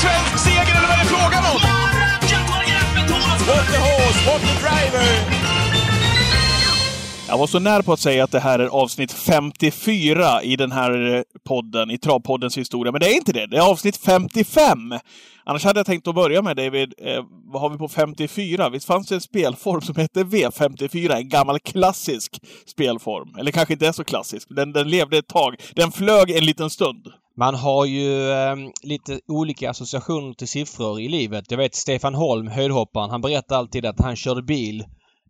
svensk seger eller vad är det frågan om? What the horse, what the driver! Jag var så nära på att säga att det här är avsnitt 54 i den här eh, podden, i Travpoddens historia. Men det är inte det. Det är avsnitt 55! Annars hade jag tänkt att börja med, David, eh, vad har vi på 54? Visst fanns det en spelform som hette V54? En gammal klassisk spelform. Eller kanske inte är så klassisk. Den, den levde ett tag. Den flög en liten stund. Man har ju eh, lite olika associationer till siffror i livet. Jag vet Stefan Holm, höjdhopparen, han berättar alltid att han körde bil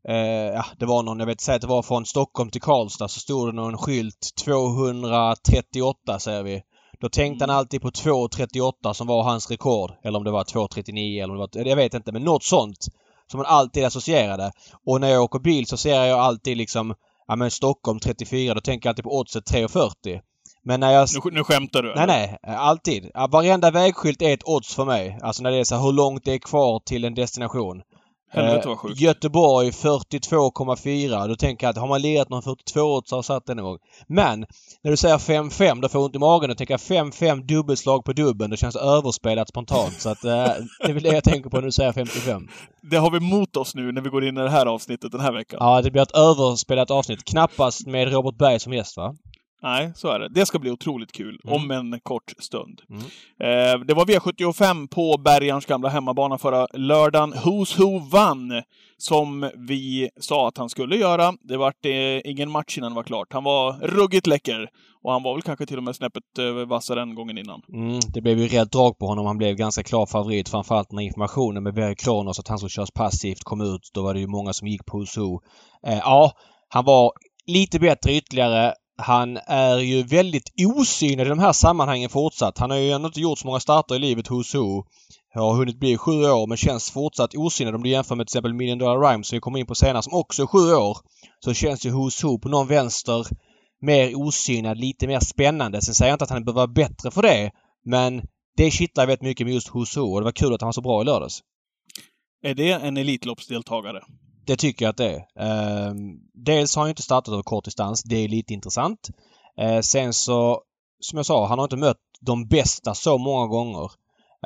Eh, ja, det var någon, jag vet säga att det var från Stockholm till Karlstad så stod det någon skylt 238 säger vi. Då tänkte han alltid på 2.38 som var hans rekord. Eller om det var 2.39 eller om det var... Jag vet inte men något sånt. Som man alltid associerade. Och när jag åker bil så ser jag alltid liksom Ja men Stockholm 34, då tänker jag alltid på oddset 3.40. Men när jag... Nu, nu skämtar du? Nej, nej. Alltid. Varenda vägskylt är ett odds för mig. Alltså när det är så här, hur långt det är kvar till en destination. Helvete vad sjukt. Göteborg 42,4. Då tänker jag att har man lirat någon 42 så har satt den en gång. Men när du säger 5-5 då får jag ont i magen. Då tänker jag 5-5 dubbelslag på dubben. Det känns överspelat spontant. Så att eh, det är väl det jag tänker på när du säger 55. Det har vi mot oss nu när vi går in i det här avsnittet den här veckan. Ja, det blir ett överspelat avsnitt. Knappast med Robert Berg som gäst va? Nej, så är det. Det ska bli otroligt kul mm. om en kort stund. Mm. Eh, det var V75 på Bergarns gamla hemmabana förra lördagen. Who's Who vann, som vi sa att han skulle göra. Det var eh, ingen match innan det var klart. Han var ruggigt läcker. Och han var väl kanske till och med snäppet eh, vassare än gången innan. Mm, det blev ju rätt drag på honom. Han blev ganska klar favorit. Framförallt när informationen med Berg Kronos att han skulle köras passivt kom ut. Då var det ju många som gick på Who's Who. Eh, ja, han var lite bättre ytterligare. Han är ju väldigt osynad i de här sammanhangen fortsatt. Han har ju ändå inte gjort så många starter i livet hos Who. Har hunnit bli sju år men känns fortsatt osynad om du jämför med till exempel Million Dollar Rhyme som vi kommer in på senare som också är sju år. Så känns ju Who's Who på någon vänster mer osynad, lite mer spännande. Sen säger jag inte att han behöver vara bättre för det. Men det kittlar väldigt mycket med just Who's Who och det var kul att han var så bra i lördags. Är det en Elitloppsdeltagare? Det tycker jag att det är. Eh, dels har han inte startat över kort distans. Det är lite intressant. Eh, sen så, som jag sa, han har inte mött de bästa så många gånger.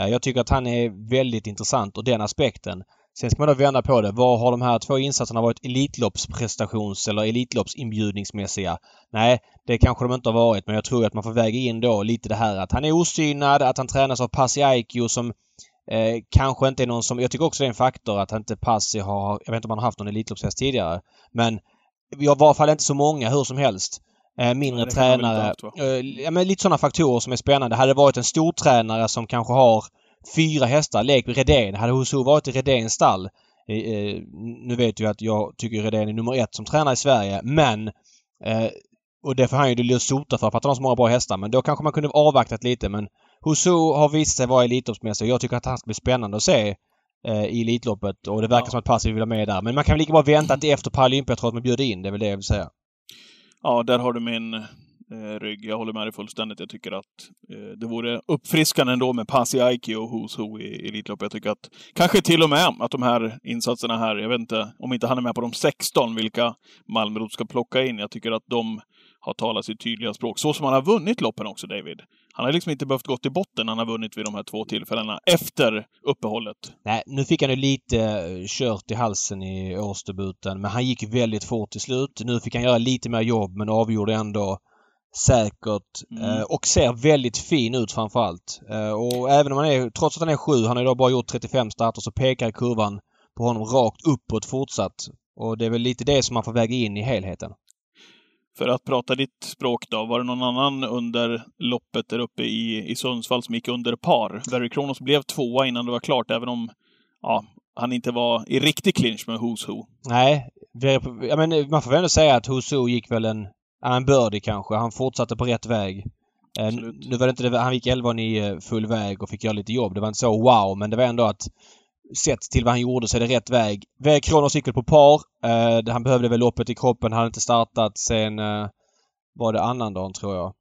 Eh, jag tycker att han är väldigt intressant ur den aspekten. Sen ska man då vända på det. Vad har de här två insatserna varit Elitloppsprestations eller Elitloppsinbjudningsmässiga? Nej, det kanske de inte har varit men jag tror att man får väga in då lite det här att han är osynad, att han tränas av Pasi Aikio som Eh, kanske inte är någon som... Jag tycker också det är en faktor att inte Passi har... Jag vet inte om han har haft någon Elitloppshäst tidigare. Men vi har i varje fall inte så många hur som helst. Eh, mindre tränare. eh, ja, men lite sådana faktorer som är spännande. Hade det varit en stor tränare som kanske har fyra hästar, lek Redén. Hade Husso varit i Redéns stall. Eh, eh, nu vet jag att jag tycker Redén är nummer ett som tränare i Sverige men eh, och det får han ju sota för, för att han har så många bra hästar. Men då kanske man kunde avvaktat lite men Husso har visat sig vara Elitloppsmässig. Jag tycker att han ska bli spännande att se eh, i Elitloppet och det verkar ja. som att Passi vill vara med där. Men man kan väl lika bra vänta till efter Paralympiatravet med bjuder in. Det är väl det jag vill säga. Ja, där har du min eh, rygg. Jag håller med dig fullständigt. Jag tycker att eh, det vore uppfriskande ändå med Pasi Aiki och Who's Who i Elitloppet. Jag tycker att kanske till och med att de här insatserna här, jag vet inte om inte han är med på de 16, vilka Malmrot ska plocka in. Jag tycker att de har talat sitt tydliga språk. Så som han har vunnit loppen också, David. Han har liksom inte behövt gå till botten han har vunnit vid de här två tillfällena efter uppehållet. Nej, nu fick han ju lite eh, kört i halsen i årsdebuten, men han gick väldigt fort till slut. Nu fick han göra lite mer jobb, men avgjorde ändå säkert mm. Eh, och ser väldigt fin ut framförallt. Eh, och även om han är, trots att han är sju, han har idag bara gjort 35 starter, så pekar kurvan på honom rakt uppåt fortsatt. Och det är väl lite det som man får väga in i helheten. För att prata ditt språk då, var det någon annan under loppet där uppe i, i Sundsvall som gick under par? Very Kronos blev tvåa innan det var klart, även om ja, han inte var i riktig clinch med Who's Who. Nej, ja, men man får väl ändå säga att Who's Who gick väl en, en birdie kanske. Han fortsatte på rätt väg. Eh, Absolut. Nu var det inte det, han gick 11 full väg och fick göra lite jobb. Det var inte så wow, men det var ändå att sett till vad han gjorde så är det rätt väg. Väg Kronos gick på par. Eh, han behövde väl loppet i kroppen. Han hade inte startat sen eh, var det annandagen tror jag.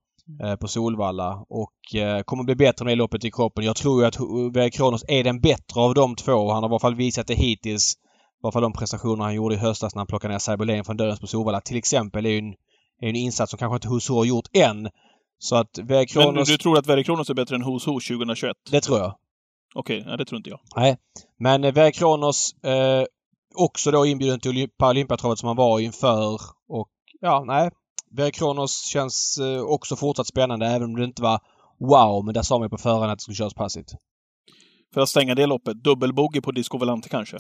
Eh, på Solvalla och eh, kommer bli bättre med loppet i kroppen. Jag tror ju att Väg Kronos är den bättre av de två. Han har i alla fall visat det hittills. I alla fall de prestationer han gjorde i höstas när han plockade ner Cyberlane från Dödens på Solvalla till exempel är ju en, är en insats som kanske inte Husso har gjort än. Så att Väg Kronos... Men du tror att Väg Kronos är bättre än Who 2021? Det tror jag. Okej, okay, det tror inte jag. Nej. Men eh, Verk Kronos eh, också då inbjuden till Paralympiatravet som han var inför. Och ja, nej. Verk Kronos känns eh, också fortsatt spännande även om det inte var wow, men där sa man på förhand att det skulle köras passivt. För att stänga det loppet, dubbelbogey på Disco Volante kanske?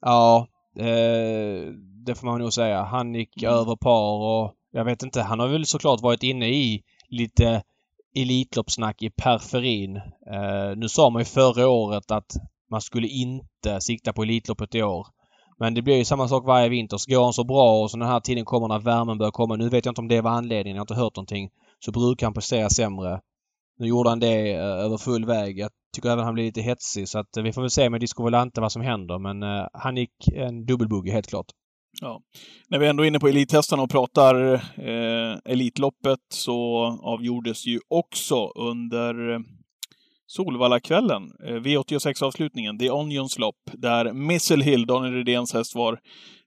Ja, eh, det får man nog säga. Han gick mm. över par och jag vet inte, han har väl såklart varit inne i lite Elitloppssnack i periferin. Eh, nu sa man ju förra året att man skulle inte sikta på Elitloppet i år. Men det blir ju samma sak varje vinter. Så går han så bra och så den här tiden kommer när värmen börjar komma. Nu vet jag inte om det var anledningen. Jag har inte hört någonting. Så brukar han prestera sämre. Nu gjorde han det eh, över full väg. Jag tycker även han blir lite hetsig så att eh, vi får väl se med Disco Volante vad som händer men eh, han gick en dubbelbuggy helt klart. Ja. När vi ändå är inne på Elithästarna och pratar eh, Elitloppet så avgjordes ju också under eh, Solvallakvällen, eh, V86-avslutningen, The Onions lopp, där Missile Hill, Daniel Redéns häst, var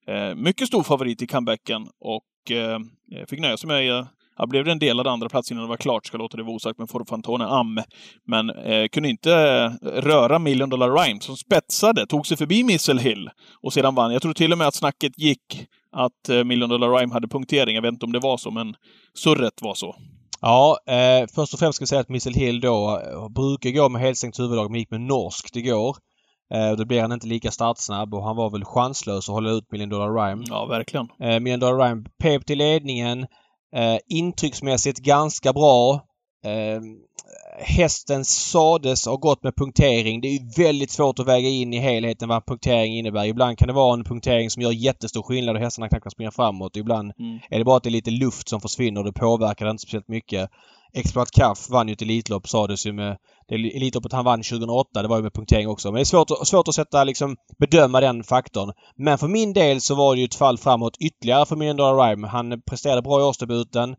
eh, mycket stor favorit i comebacken och eh, eh fick nöja sig med Ja, blev det en delad andra plats innan det var klart, ska låta det vara osagt, med Forfantone Am. Men eh, kunde inte röra Million Dollar Rhyme, som spetsade, tog sig förbi Missile Hill och sedan vann. Jag tror till och med att snacket gick att eh, Million Dollar Rhyme hade punktering. Jag vet inte om det var så, men surret var så. Ja, eh, först och främst ska jag säga att Missile Hill då eh, brukar gå med helstängt huvudlag, men gick med norskt igår. Eh, då blir han inte lika startsnabb och han var väl chanslös att hålla ut Million Dollar Rhyme. Ja, verkligen. Eh, Million Dollar Rhyme pep till ledningen. Eh, intrycksmässigt ganska bra. Eh, hästen sades ha gått med punktering. Det är väldigt svårt att väga in i helheten vad punktering innebär. Ibland kan det vara en punktering som gör jättestor skillnad och hästarna knappt kan springa framåt. Ibland mm. är det bara att det är lite luft som försvinner och det påverkar inte speciellt mycket. Exploat Kaff vann ju ett Elitlopp sades ju med... Det Elitloppet han vann 2008 det var ju med punktering också. Men det är svårt, svårt att sätta liksom bedöma den faktorn. Men för min del så var det ju ett fall framåt ytterligare för min Dollar Rhyme. Han presterade bra i årsdebuten.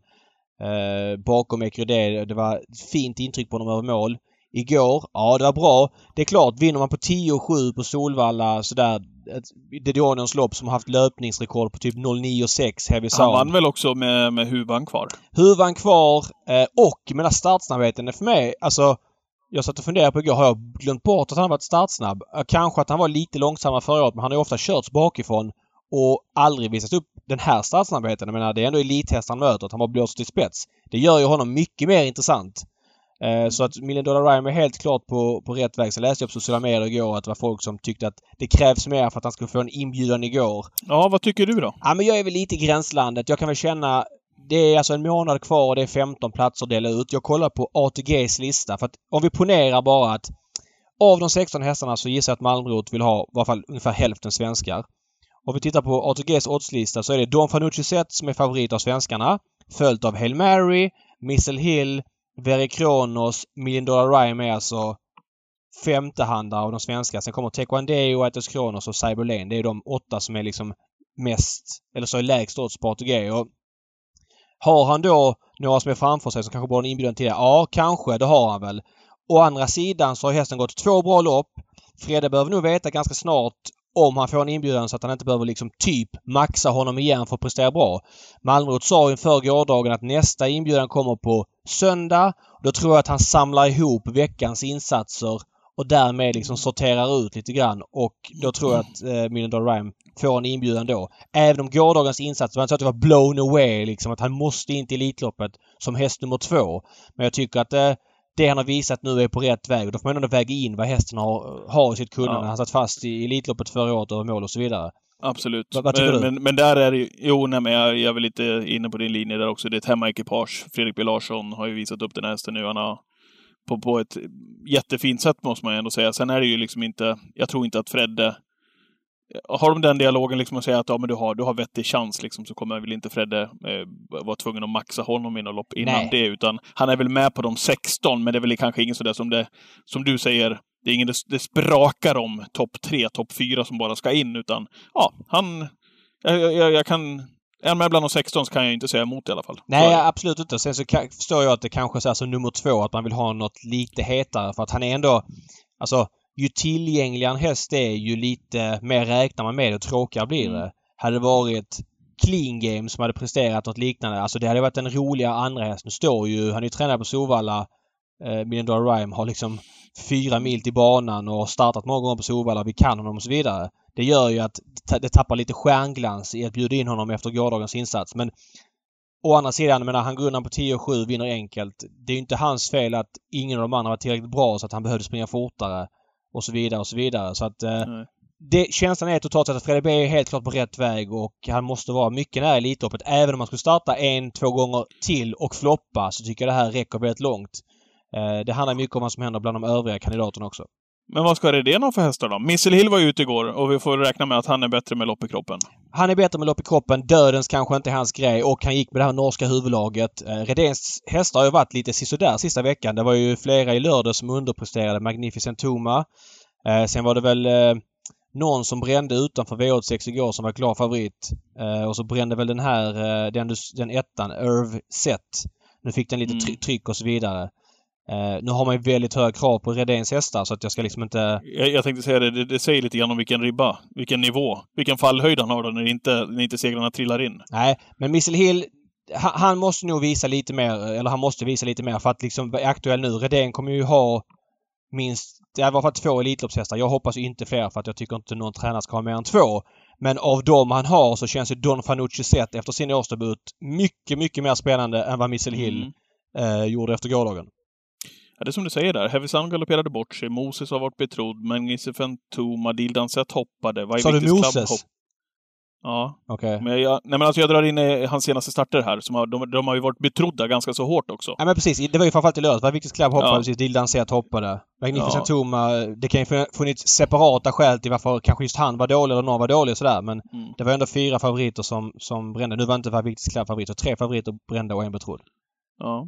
Eh, bakom Ekrydé. Det var ett fint intryck på honom över mål. Igår, ja det var bra. Det är klart, vinner man på 10-7 på Solvalla sådär. Dedionions lopp som har haft löpningsrekord på typ 09 och 6 Heavy Han vann väl också med, med huvan kvar? Huvan kvar eh, och mina startsnabbheten är för mig, alltså jag satt och funderade på igår, har jag glömt bort att han varit startsnabb? Kanske att han var lite långsammare förra året men han har ju ofta körts bakifrån och aldrig visat upp den här startsnabbheten. Jag menar det är ändå elithäst han möter, att han var blåst till spets. Det gör ju honom mycket mer intressant. Eh, så att Million Dollar Rhyme är helt klart på, på rätt väg. Så läste jag på sociala medier igår att det var folk som tyckte att det krävs mer för att han skulle få en inbjudan igår. Ja, vad tycker du då? Ja, men jag är väl lite i gränslandet. Jag kan väl känna det är alltså en månad kvar och det är 15 platser att dela ut. Jag kollar på ATGs lista för att om vi ponerar bara att av de 16 hästarna så gissar jag att Malmrot vill ha i alla fall ungefär hälften svenskar. Om vi tittar på ATGs oddslista så är det Don Fanucci Zet som är favorit av svenskarna. Följt av Hail Mary, Missile Hill, Veri Kronos, Million Dollar Rhyme är alltså femtehandare av de svenska. Sen kommer Taekwondo, Atos Kronos och Cyberlane. Det är de åtta som är liksom mest, eller så är lägst odds på ATG. Och har han då några som är framför sig som kanske borde en inbjudan till det? Ja, kanske. Det har han väl. Å andra sidan så har hästen gått två bra lopp. Fredde behöver nog veta ganska snart om han får en inbjudan så att han inte behöver liksom typ maxa honom igen för att prestera bra. Malmrot sa inför gårdagen att nästa inbjudan kommer på söndag. Då tror jag att han samlar ihop veckans insatser och därmed liksom sorterar ut lite grann och då tror jag att eh, Million Rhyme får en inbjudan då. Även om gårdagens insats inte så att det var blown away liksom att han måste in till Elitloppet som häst nummer två. Men jag tycker att eh, det han har visat nu är på rätt väg. Och då får man ändå väga in vad hästen har, har i sitt kunnande. Ja. Han satt fast i Elitloppet förra året över mål och så vidare. Absolut. Vad, vad men, men, men, där är det Jo, nej, men jag, jag är väl lite inne på din linje där också. Det är ett hemmaekipage. Fredrik B Larsson har ju visat upp den här hästen nu. Han har på, på ett jättefint sätt måste man ju ändå säga. Sen är det ju liksom inte... Jag tror inte att Fredde har de den dialogen liksom och säger att ja, men du har, du har vettig chans liksom, så kommer väl inte Fredde eh, vara tvungen att maxa honom i något lopp innan Nej. det. Utan han är väl med på de 16, men det är väl kanske ingen sådär som det, som du säger, det är ingen det, sprakar om topp 3, topp 4 som bara ska in, utan ja, han... Jag, jag, jag kan... Är med bland de 16 så kan jag inte säga emot i alla fall. Nej, absolut inte. Sen så kan, förstår jag att det kanske är som nummer två, att man vill ha något lite hetare för att han är ändå... Alltså, ju tillgängligare en häst är ju lite mer räknar man med och tråkigare blir mm. det. Mm. Hade det varit Clean Game som hade presterat något liknande, alltså det hade varit en roligare andra häst. Nu står ju, han är ju tränad på Sovalla, eh, Million Dollar Rhyme, har liksom fyra mil till banan och startat många gånger på Solvalla. Vi kan honom och så vidare. Det gör ju att det tappar lite stjärnglans i att bjuda in honom efter gårdagens insats. Men Å andra sidan, menar han går undan på 10 och 7 vinner enkelt. Det är ju inte hans fel att ingen av de andra var tillräckligt bra så att han behövde springa fortare. Och så vidare och så vidare. Så att eh, det, känslan är totalt sett att Fredrik B är helt klart på rätt väg och han måste vara mycket nära Elitloppet. Även om man skulle starta en, två gånger till och floppa så tycker jag det här räcker väldigt långt. Eh, det handlar mycket om vad som händer bland de övriga kandidaterna också. Men vad ska Redén ha för hästar då? Missile Hill var ju ute igår och vi får räkna med att han är bättre med lopp i kroppen. Han är bättre med lopp i kroppen. Dödens kanske inte är hans grej och han gick med det här norska huvudlaget. Eh, Redéns hästar har ju varit lite sisådär sista veckan. Det var ju flera i lördag som underpresterade. Magnificent Toma. Eh, sen var det väl någon som brände utanför V86 igår som var klar favorit. Och så brände väl den här, den, den ettan, Irv Set. Nu fick den lite Mm. tryck och så vidare. Eh, nu har man ju väldigt höga krav på Redéns hästar så att jag ska liksom inte... Jag, jag tänkte säga det, det, det säger lite grann om vilken ribba, vilken nivå, vilken fallhöjd han har då när inte, när inte segrarna trillar in. Nej, men Missile Hill han, han måste nog visa lite mer, eller han måste visa lite mer för att liksom vara aktuell nu. Redén kommer ju ha minst, i alla fall två Elitloppshästar. Jag hoppas ju inte fler för att jag tycker inte någon tränare ska ha mer än två. Men av dem han har så känns ju Don Fanucci sett efter sin årsdebut mycket, mycket mer spännande än vad Missile Hill Mm. eh, gjorde efter gårdagen. Ja, det är som du säger där. Heavy Sun galopperade bort sig. Moses har varit betrodd. Magnificent Toma, Dildanset hoppade. Sa du Moses? hopp- Ja. Men jag, nej men alltså jag drar in eh, hans senaste starter här. Som har, de, de har ju varit betrodda ganska så hårt också. Ja men precis. Det var ju framförallt i lördags. Viktigt Club hoppade Ja. precis. Dildan Set hoppade. Magnificent Ja. Toma. Det kan ju funnits separata skäl till varför kanske just han var dålig eller någon var dålig och sådär. Men Mm. det var ändå fyra favoriter som, som brände. Nu var inte Viktigt Club favorit. Så tre favoriter brände och en betrodd. Ja.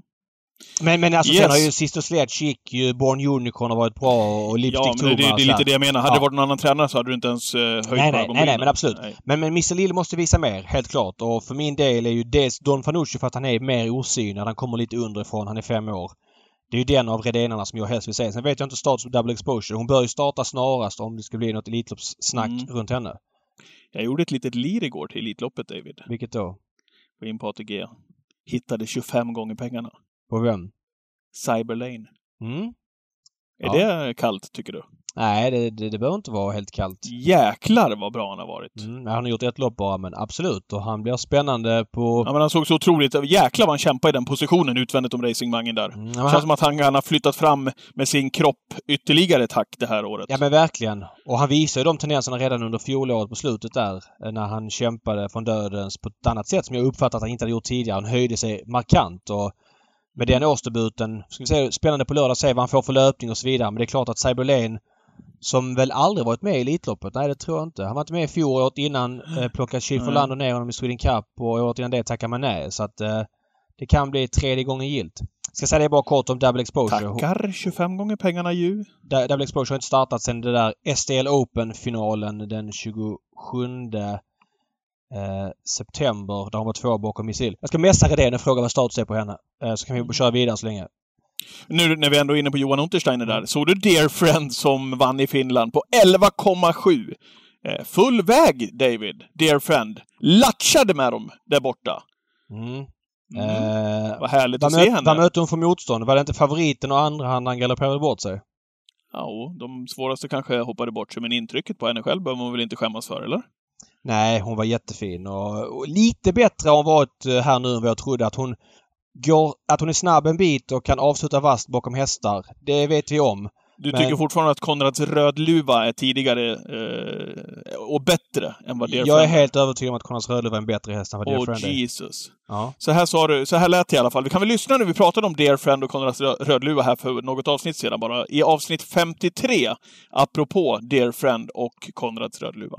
Men, men alltså Yes. sen har ju Sister Sledge gick ju. Born Unicorn har varit bra och Lipstick Ja, men det, det, det är lite det jag menar. Hade Ja. det varit någon annan tränare så hade du inte ens eh, höjt Nej, på nej, nej, nej, men absolut. Nej. Men, men Missile Lill måste visa mer, helt klart. Och för min del är ju dels Don Fanucci för att han är mer osynad. Han kommer lite underifrån. Han är fem år. Det är ju den av Redénerna som jag helst vill se. Sen vet jag inte status på Double Exposure. Hon bör ju starta snarast om det ska bli något Elitloppssnack Mm. runt henne. Jag gjorde ett litet lir igår till Elitloppet, David. Vilket då? Var in på ATG. Hittade 25 gånger pengarna. På vem? Cyberlane. Mm? Är Ja. det kallt, tycker du? Nej, det, det, det behöver inte vara helt kallt. Jäklar vad bra han har varit. Mm, han har gjort ett lopp bara, men absolut. Och han blir spännande på... Ja, men han såg så otroligt... Jäklar vad han kämpade i den positionen utvändigt om racingvagnen där. Mm, känns han, som att han, han har flyttat fram med sin kropp ytterligare ett hack det här året. ja men verkligen. Och han visar ju de tendenserna redan under fjolåret på slutet där. eh, När han kämpade från dödens på ett annat sätt som jag uppfattat att han inte hade gjort tidigare. Han höjde sig markant och med den årsdebuten, ska vi säga, spännande på lördag se vad han får för löpning och så vidare. Men det är klart att Cyberlane som väl aldrig varit med i Elitloppet? Nej, det tror jag inte. Han var inte med i fjol året innan. Eh, plockade Chief Nej. Orlando ner honom i Sweden Cup och året innan det tackade man nej. Så att eh, det kan bli tredje gången gilt. Ska säga det bara kort om Double Exposure. Tackar 25 gånger pengarna ju. Double Exposure har inte startat sedan det där STL Open-finalen den 27 eh, september där hon var två bakom Missil. Jag ska messa Redén och fråga vad status är på henne. Eh, så kan vi köra vidare så länge. Nu när vi ändå är inne på Johan Untersteiner Mm. där. Såg du Dear Friend som vann i Finland på 11,7? Eh, full väg, David. Dear Friend. Latchade med dem där borta. Mm. Mm. Eh, Vad härligt vad, att se henne. vad mötte hon för motstånd? Var det inte favoriten och andra hand han galopperade bort sig? Ja, de svåraste kanske hoppade bort sig, men intrycket på henne själv behöver man väl inte skämmas för, eller? Nej, hon var jättefin och, och lite bättre har hon varit eh, här nu än vad jag trodde. Att hon går, att hon är snabb en bit och kan avsluta vast bakom hästar. Det vet vi om. Du Men- tycker fortfarande att Konrads Rödluva är tidigare eh, och bättre än vad Dear jag är helt övertygad om att Konrads Rödluva är en bättre häst än vad Dear Åh, Friend är. Jesus. Ja. Så här, sa du, så här lät det i alla fall. Vi kan väl lyssna nu. Vi pratade om Dear Friend och Konrads Rö- Rödluva här för något avsnitt sedan bara. I avsnitt 53, apropå Dear Friend och Konrads Rödluva.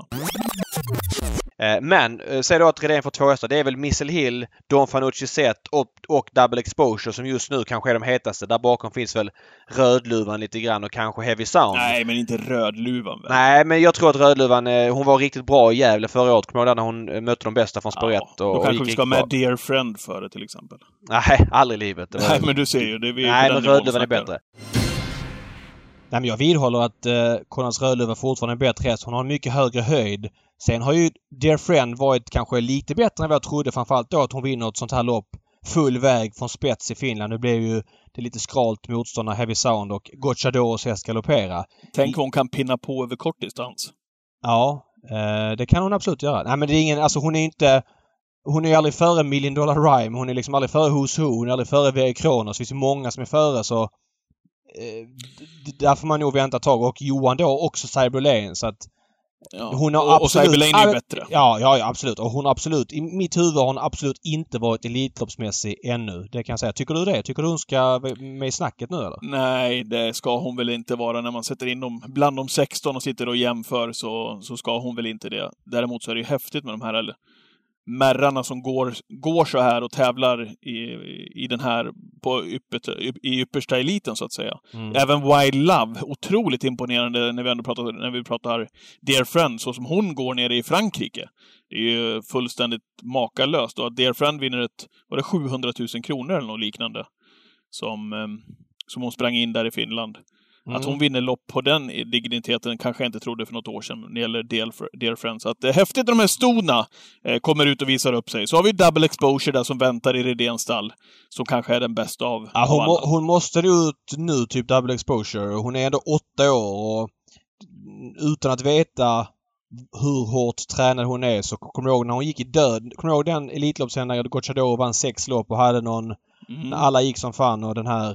Eh, Men, eh, säg då att Redén får två hästar. Det är väl Missile Hill, Don Fanucci Zet och, och Double Exposure som just nu kanske är de hetaste. Där bakom finns väl Rödluvan lite grann och kanske Heavy Sound. Nej, men inte Rödluvan väl? Nej, men jag tror att Rödluvan, eh, hon var riktigt bra i Gävle förra året. Kommer du när hon mötte de bästa från 1? Ja, då kanske vi ska ha med Dear Friend före till exempel. Nej, aldrig i livet. Det var- Nej, men du ser ju. Det är Nej, men Rödluvan är bättre. Nej, men jag vidhåller att eh, Konrads Rödluva fortfarande är en bättre häst. Hon har en mycket högre höjd. Sen har ju Dear Friend varit kanske lite bättre än vad jag trodde. Framförallt då att hon vinner ett sånt här lopp full väg från spets i Finland. Nu blev ju det lite skralt motståndare Heavy Sound och Gocciadoros häst galoppera. Tänk vad hon kan pinna på över kortdistans. Ja, eh, det kan hon absolut göra. Nej men det är ingen, alltså hon är inte... Hon är ju aldrig före Million Dollar Rhyme. Hon är liksom aldrig före Who's Who. Hon är aldrig före V. Kronos. Det finns ju många som är före så... Eh, där får man nog vänta ett tag. Och Johan då också Cyberlane så att... Ja. Hon har och, och absolut- Cyberlane är ju bättre. Ja, ja, ja absolut. Och hon har absolut... I mitt huvud har hon absolut inte varit Elitloppsmässig ännu. Det kan jag säga. Tycker du det? Tycker du hon ska med i snacket nu eller? Nej, det ska hon väl inte vara. När man sätter in dem bland de 16 och sitter och jämför så, så ska hon väl inte det. Däremot så är det ju häftigt med de här eller, märrarna som går, går så här och tävlar i, i den här på yppet, i yppersta eliten så att säga. Mm. Även Wild Love, otroligt imponerande när vi ändå pratar, när vi pratar Dear Friend, så som hon går nere i Frankrike. Det är ju fullständigt makalöst. Och att Dear Friend vinner ett, var det 700 000 kronor eller något liknande? Som, ehm, som hon sprang in där i Finland. Mm. Att hon vinner lopp på den digniteten kanske jag inte trodde för något år sedan när det gäller Dear, Friends. Så att det är häftigt att de här stona eh, kommer ut och visar upp sig. Så har vi Double Exposure där som väntar i Redéns stall. Som kanske är den bästa av, Ja, av hon, alla. må, hon måste ut nu, typ double exposure. Hon är ändå åtta år och utan att veta hur hårt tränad hon är så kommer jag ihåg när hon gick i död. Kommer du ihåg den Elitloppshelgen när Gocciador vann sex lopp och hade någon... Mm. När alla gick som fan och den här...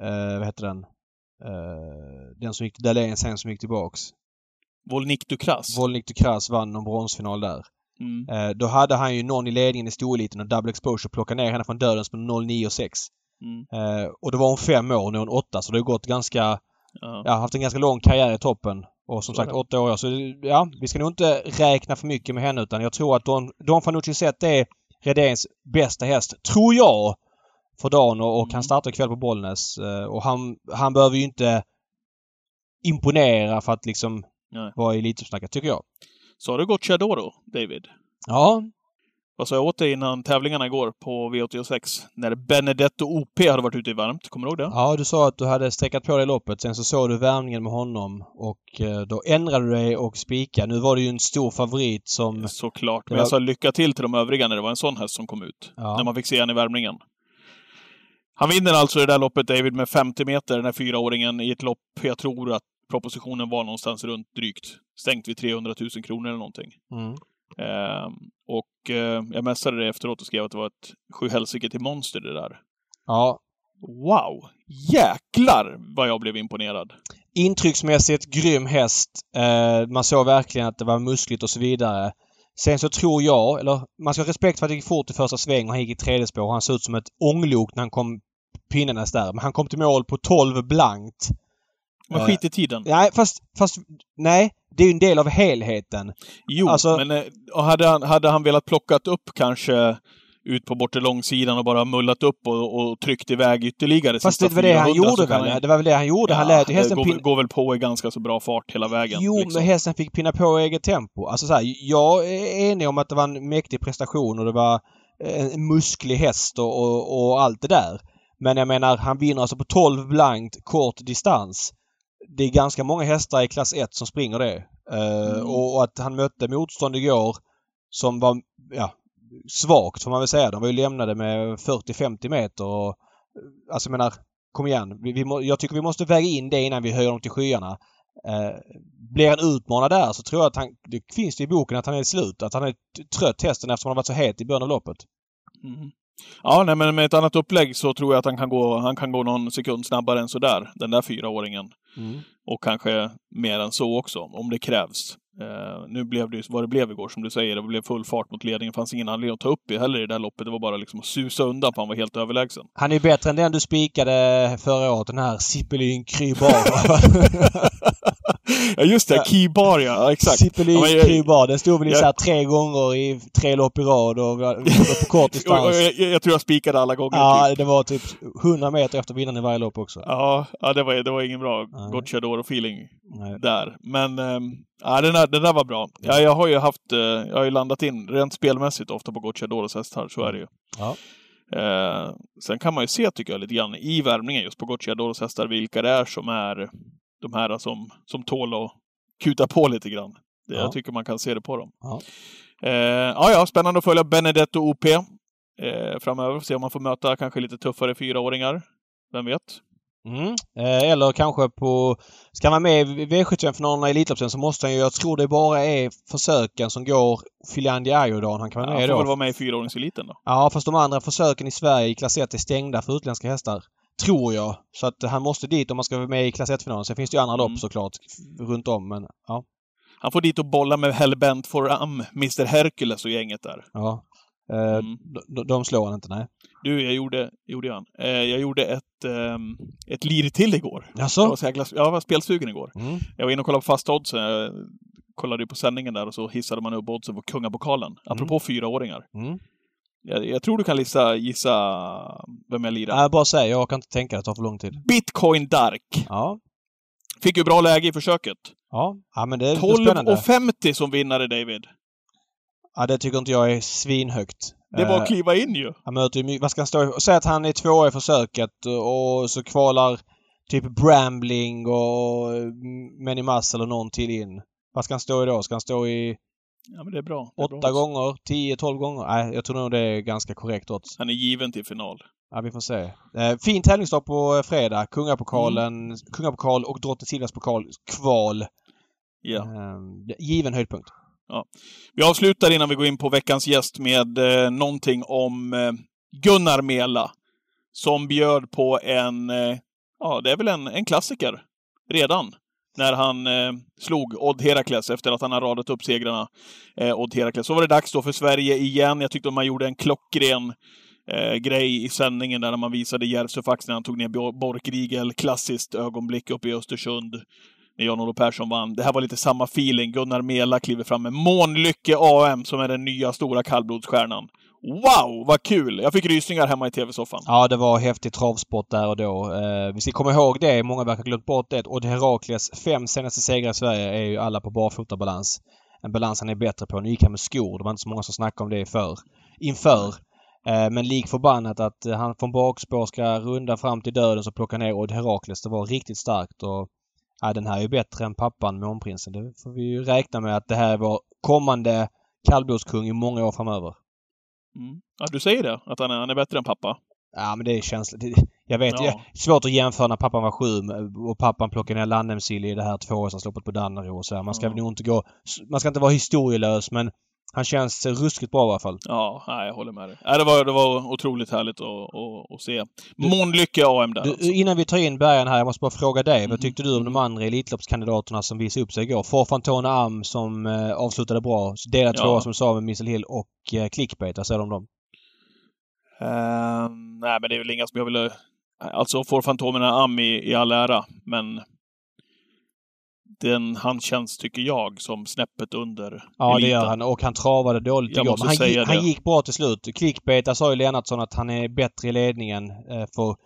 Eh, vad heter den? Eh, den som gick Dahlén sen som gick tillbaks. Volnik Dukras. Volnik Dukras vann någon bronsfinal där. Mm. Eh, då hade han ju någon i ledningen i storeliten och double exposure plockade ner henne från dödens på 0,9,6. Mm. Eh, och då var hon fem år, nu är hon åtta så det har gått ganska... Ja. Ja, haft en ganska lång karriär i toppen. Och som Så sagt det. åtta år. Så ja, vi ska nog inte räkna för mycket med henne utan jag tror att Don, Don Fanucci Zet är Redéns bästa häst. Tror jag! För dagen och, Mm. han startar ikväll på Bollnäs. Eh, och han, han behöver ju inte imponera för att liksom Nej. vara i Elitloppssnacket, tycker jag. Så har du gått Chadoro, David? Ja, Vad sa jag åt dig innan tävlingarna igår på V86? När Benedetto OP hade varit ute i varmt. Kommer du ihåg det? Ja, du sa att du hade sträckat på dig loppet. Sen så såg du värmningen med honom och eh, då ändrade du dig och spikade. Nu var det ju en stor favorit som... Såklart. Det Men jag sa lycka till till de övriga när det var en sån häst som kom ut. Ja. När man fick se han i värmningen. Han vinner alltså det där loppet, David, med 50 meter, den här fyraåringen, i ett lopp jag tror att propositionen var någonstans runt drygt stängt vid 300 000 kronor eller någonting. Mm. Ehm, och eh, jag messade det efteråt och skrev att det var ett sjuhelsike till monster det där. Ja, Wow! Jäklar vad jag blev imponerad. intrycksmässigt grym häst. Eh, man såg verkligen att det var muskligt och så vidare. Sen så tror jag, eller man ska ha respekt för att det gick fort i första sväng och han gick i tredje spår. Han såg ut som ett ånglok när han kom pinnandes där. Men han kom till mål på 12 blankt. Men skit i tiden. Nej, fast, fast nej. Det är ju en del av helheten. Jo, alltså- men eh, hade, han, hade han velat plockat upp kanske ut på bortre långsidan och bara mullat upp och, och tryckt iväg ytterligare Fast det var det han 400 så gjorde väl? han- Det var väl det han gjorde. han Ja, lät ju hästen går, pin- väl- går väl på i ganska så bra fart hela vägen. Jo, liksom. men hästen fick pinna på i eget tempo. Alltså så här, jag är enig om att det var en mäktig prestation och det var en musklig häst och, och, och allt det där. Men jag menar, han vinner alltså på 12 blankt, kort distans. Det är ganska många hästar i klass 1 som springer det. Eh, Mm. och, och att han mötte motstånd igår som var, ja, svagt får man väl säga. De var ju lämnade med 40-50 meter och... Alltså jag menar, kom igen. Vi, vi må, jag tycker vi måste väga in det innan vi höjer dem till skyarna. Eh, blir han utmanad där så tror jag att han... Det finns det i boken att han är slut. Att han är trött hästen eftersom han har varit så het i början av loppet. Mhm. Ja, nej, men med ett annat upplägg så tror jag att han kan gå, han kan gå någon sekund snabbare än sådär, den där fyraåringen. Och kanske mer än så också, om det krävs. Eh, nu blev det ju vad det blev igår, som du säger. Det blev full fart mot ledningen. Det fanns ingen anledning att ta upp i heller i det där loppet. Det var bara liksom att susa undan, för han var helt överlägsen. Han är ju bättre än den du spikade förra året. Den här Zippelin Krybar. ja, just det. Keybar, ja. ja. Exakt. Zippelin Ja, Krybar. Den stod väl i jag- så här tre gånger i tre lopp i rad och på kort distans. jag, jag, jag tror jag spikade alla gånger. Ja, typ. det var typ 100 meter efter vinnaren i varje lopp också. Ja, ja det, var, det var ingen bra. Gocciadoro-feeling där. Men ehm, ja, den, där, den där var bra. Ja, jag har ju haft, eh, jag har ju landat in rent spelmässigt ofta på Gocciadoros hästar, så är det ju. Ja. Eh, sen kan man ju se, tycker jag, lite grann i värmningen just på Gocciadoros hästar vilka det är som är de här som, som tål att kuta på lite grann. Det, Ja. Jag tycker man kan se det på dem. Ja. Eh, ja, ja, spännande att följa Benedetto OP. eh, framöver. Se om man får möta kanske lite tuffare fyraåringar. Vem vet? Mm. Eh, eller kanske på... Ska man med i V75-finalerna i Elitloppsen så måste han ju... Jag tror det bara är försöken som går Finlandia Ajodan han kan vara Ja, med han får då. väl vara med i fyraåringseliten då. Ja, fast de andra försöken i Sverige i klass 1 är stängda för utländska hästar. Tror jag. Så att han måste dit om man ska vara med i klass 1-finalen. Sen finns det ju andra Mm. lopp såklart runt om, men ja. Han får dit och bolla med Hellbent for Am, Mr Hercules och gänget där. ja. Eh, Mm. de, de slår han inte, nej. Du, jag gjorde, gjorde jag. Eh, jag gjorde ett, ehm, ett lir till igår. Jag Jaså? var, så jäkla, jag var spelsugen igår. Mm. Jag var inne och kollade på fasta oddsen. Jag kollade på sändningen där och så hissade man upp oddsen på Kungapokalen. Apropå fyraåringar. Mm. Jag, jag tror du kan gissa, gissa vem jag lirar. Jag bara säger, jag kan inte tänka, det tar för lång tid. Bitcoin Dark. Ja. Fick ju bra läge i försöket. Ja, ja men det är lite spännande. 12,50 som vinnare, David. Ja, det tycker inte jag är svinhögt. Det var Eh, att kliva in ju. Han möter ju. Vad ska han stå? Säg att han är tvåa i försöket och så kvalar typ Brambling och Many Muscle och någon till in. Vad ska han stå i då? Ska han stå i Ja, men det är bra. Det är åtta bra. gånger? Tio, tolv gånger? Nej, jag tror nog det är ganska korrekt odds. Han är given till final. Ja, vi får se. Eh, fin tävlingsdag på eh, fredag. Kungapokalen, Mm. Kungapokal och Drottning Silvias pokal kval. Ja. Eh, given höjdpunkt. Vi avslutar innan vi går in på veckans gäst med eh, någonting om eh, Gunnar Mela. Som bjöd på en, eh, ja det är väl en, en klassiker redan. När han eh, slog Odd Herakles efter att han har radat upp segrarna. Eh, Odd Herakles. Så var det dags då för Sverige igen. Jag tyckte man gjorde en klockren eh, grej i sändningen där när man visade Järvsöfax när han tog ner Borkrigel, Klassiskt ögonblick uppe i Östersund när Jan-Olof Persson vann. Det här var lite samma feeling. Gunnar Mela kliver fram med Månlycke AM som är den nya stora kallblodsstjärnan. Wow, vad kul! Jag fick rysningar hemma i tv-soffan. Ja, det var häftig travsport där och då. Eh, vi ska komma ihåg det, många verkar ha glömt bort det. Och Herakles fem senaste segrar i Sverige är ju alla på barfotabalans. En balans han är bättre på. Nu gick han med skor. Det var inte så många som snackade om det för, inför. Eh, men lik förbannat att han från bakspår ska runda fram till döden så plockar ner Odd Herakles. Det var riktigt starkt och ja, den här är ju bättre än pappan Månprinsen. Det får vi ju räkna med att det här är vår kommande kallblodskung i många år framöver. Mm. Ja, du säger det, att han är, han är bättre än pappa. Ja men det är känsligt. Jag vet, Ja. jag, svårt att jämföra när pappan var sju och pappan plockade ner Landemsill i det här tvåårsloppet på Dannero och så här. Man ska Ja. nog inte gå... Man ska inte vara historielös men han känns ruskigt bra i alla fall. Ja, jag håller med dig. Det, var, det var otroligt härligt att, att, att se. Månlycke AM där. Du, alltså. innan vi tar in Bergen här, jag måste bara fråga dig. Mm. Vad tyckte du om de andra Elitloppskandidaterna som visade upp sig igår? Forfantona Am som eh, avslutade bra. Delad Ja. tvåa som sa med Missile Hill och eh, Clickbait. Vad säger du om dem? Ehm, nej, men det är väl inga som jag vill... Alltså, får Fantomerna Am i, i all ära, men den, han känns, tycker jag, som snäppet under Ja, det eliten. gör han. Och han travade dåligt Jag igår. Men han, gick, han det. gick bra till slut. Clickbait, där sa ju Lennartsson att han är bättre i ledningen. Eh, för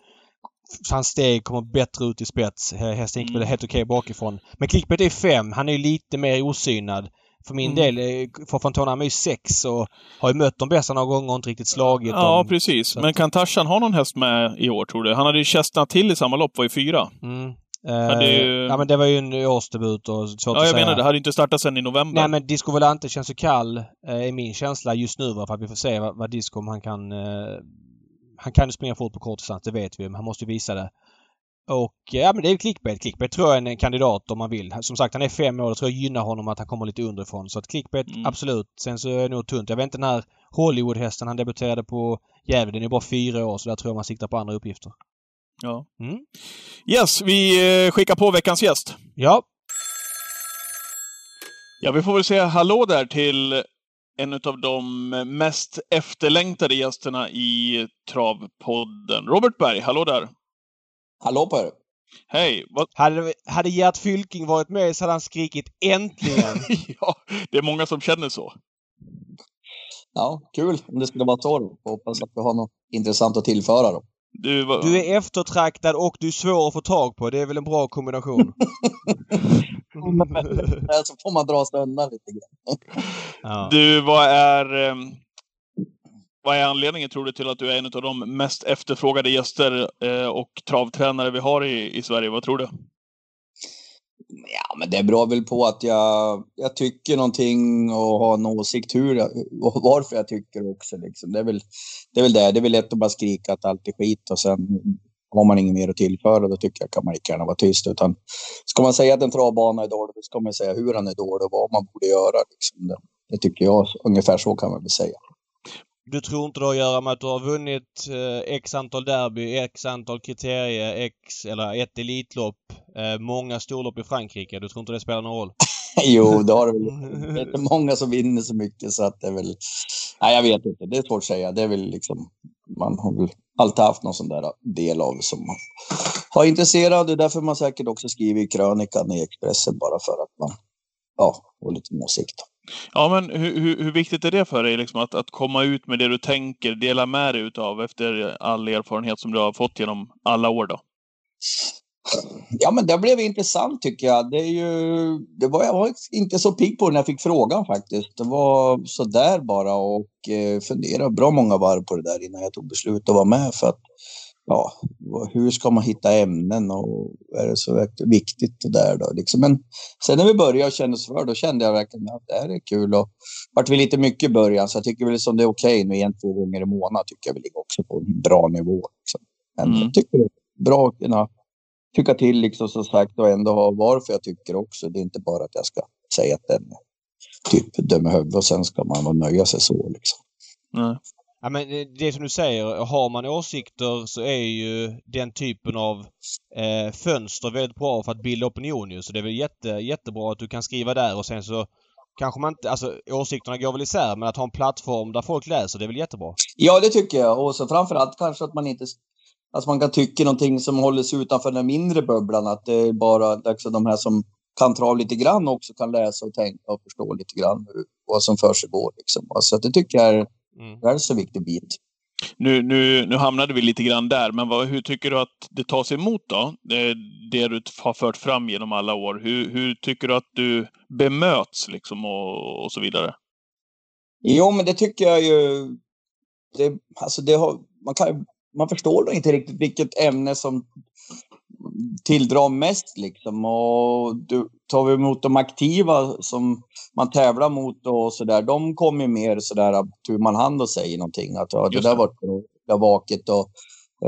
hans steg kommer bättre ut i spets. Hästen gick Mm. väl helt okej bakifrån. Men Clickbait är fem. Han är ju lite mer osynad. För min Mm. del, eh, för Fantona är ju sex och har ju mött de bästa några gånger och inte riktigt slagit Ja, dem. precis. Så Men kan Tarzan ha någon häst med i år, tror du? Han hade ju Chestnut till i samma lopp, var ju fyra. Mm. Ja, är ju- Ja men det var ju en årsdebut och svårt Ja, att jag säga. menar det. hade inte startat sen i november. Nej men Disco Volante känns ju kall, eh, är min känsla just nu va, för att vi får se vad, vad Disco om han kan... Eh, han kan ju springa fort på kort distans, det vet vi, men han måste ju visa det. Och eh, ja men det är ju clickbait. Clickbait tror jag är en kandidat om man vill. Som sagt han är fem år, det tror jag gynnar honom att han kommer lite underifrån. Så att clickbait, Mm. absolut. Sen så är det nog tunt. Jag vet inte den här Hollywood-hästen han debuterade på Gävle, den är bara fyra år så där tror jag man siktar på andra uppgifter. Ja. Mm. Yes, vi eh, skickar på veckans gäst. Ja, Ja, vi får väl säga hallå där till en av de mest efterlängtade gästerna i Travpodden. Robert Berg, hallå där! Hallå på er! Hej! Vad... hade, hade Gert Fylking varit med så hade han skrikit äntligen! ja, det är många som känner så. Ja, kul om det skulle vara så. Hoppas att vi har något intressant att tillföra då. Du, vad... Du är eftertraktad och du är svår att få tag på. Det är väl en bra kombination? Så får man dra sig undan lite grann. ja. du, vad är... ehm, Vad är anledningen, tror du, till att du är en av de mest efterfrågade gäster eh, och travtränare vi har i, i Sverige? Vad tror du? Ja, men det beror väl på att jag, jag tycker någonting och har en åsikt hur jag, och varför jag tycker också. Liksom. Det, är väl, det är väl det. Det är väl lätt att bara skrika att allt är skit och sen har man inget mer att tillföra. Då tycker jag kan man lika gärna vara tyst. Utan ska man säga att en travbana är dålig, då ska man säga hur han är dålig och vad man borde göra. Liksom. Det, det tycker jag. Ungefär så kan man väl säga. Du tror inte det har att göra med att du har vunnit eh, x antal derby, x antal kriterier, x eller ett Elitlopp, eh, många storlopp i Frankrike. Du tror inte det spelar någon roll? jo, det har det väl. Det är inte många som vinner så mycket så att det är väl... Nej, jag vet inte. Det är svårt att säga. Det är väl liksom... Man har väl alltid haft någon sån där del av som man har intresserad. Det är därför man säkert också skriver i krönikan i Expressen bara för att man ja, har lite åsikt. Ja, men hur, hur, hur, viktigt är det för dig liksom, att, att komma ut med det du tänker, dela med dig utav efter all erfarenhet som du har fått genom alla år då? Ja, men det blev intressant tycker jag. Det, är ju, det var, jag var inte så pigg på när jag fick frågan faktiskt. Det var sådär bara och eh, funderade bra många varv på det där innan jag tog beslut att vara med. För att ja, hur ska man hitta ämnen och är det så viktigt och där då liksom. Men sen när vi började och kände oss för, då kände jag verkligen att det här är kul och vart vi lite mycket i början så jag tycker väl som det är okej nu igen två gånger i månaden tycker jag vi ligger också på en bra nivå. Liksom. Men mm. jag tycker det är bra att kunna tycka till liksom som sagt och ändå ha varför jag tycker också. Det är inte bara att jag ska säga att den typ i huvudet och sen ska man nöja sig så liksom. Mm. Ja, men eh, det som du säger, har man åsikter så är ju den typen av eh, fönster väldigt bra för att bilda opinion ju. Så det är väl jätte, jättebra att du kan skriva där och sen så kanske man inte, alltså åsikterna går väl isär men att ha en plattform där folk läser det är väl jättebra? Ja det tycker jag och så framförallt kanske att man inte Alltså man kan tycka någonting som håller sig utanför den mindre bubblan, att det är bara alltså de här som kan trav lite grann också kan läsa och tänka och förstå lite grann vad som för sig går. Liksom. Så det tycker jag är Mm. Det är en så viktig bit. Nu, nu, nu hamnade vi lite grann där, men vad, hur tycker du att det tas emot då? Det, det du har fört fram genom alla år. Hur, hur tycker du att du bemöts liksom och, och så vidare? Jo, men det tycker jag ju. Det, alltså det har, man, kan, man förstår nog inte riktigt vilket ämne som tilldrar mest liksom. Och du, tar vi emot de aktiva som man tävlar mot och så där, de kommer mer så där tur man hand och säger någonting. Att ja, det där var vaket och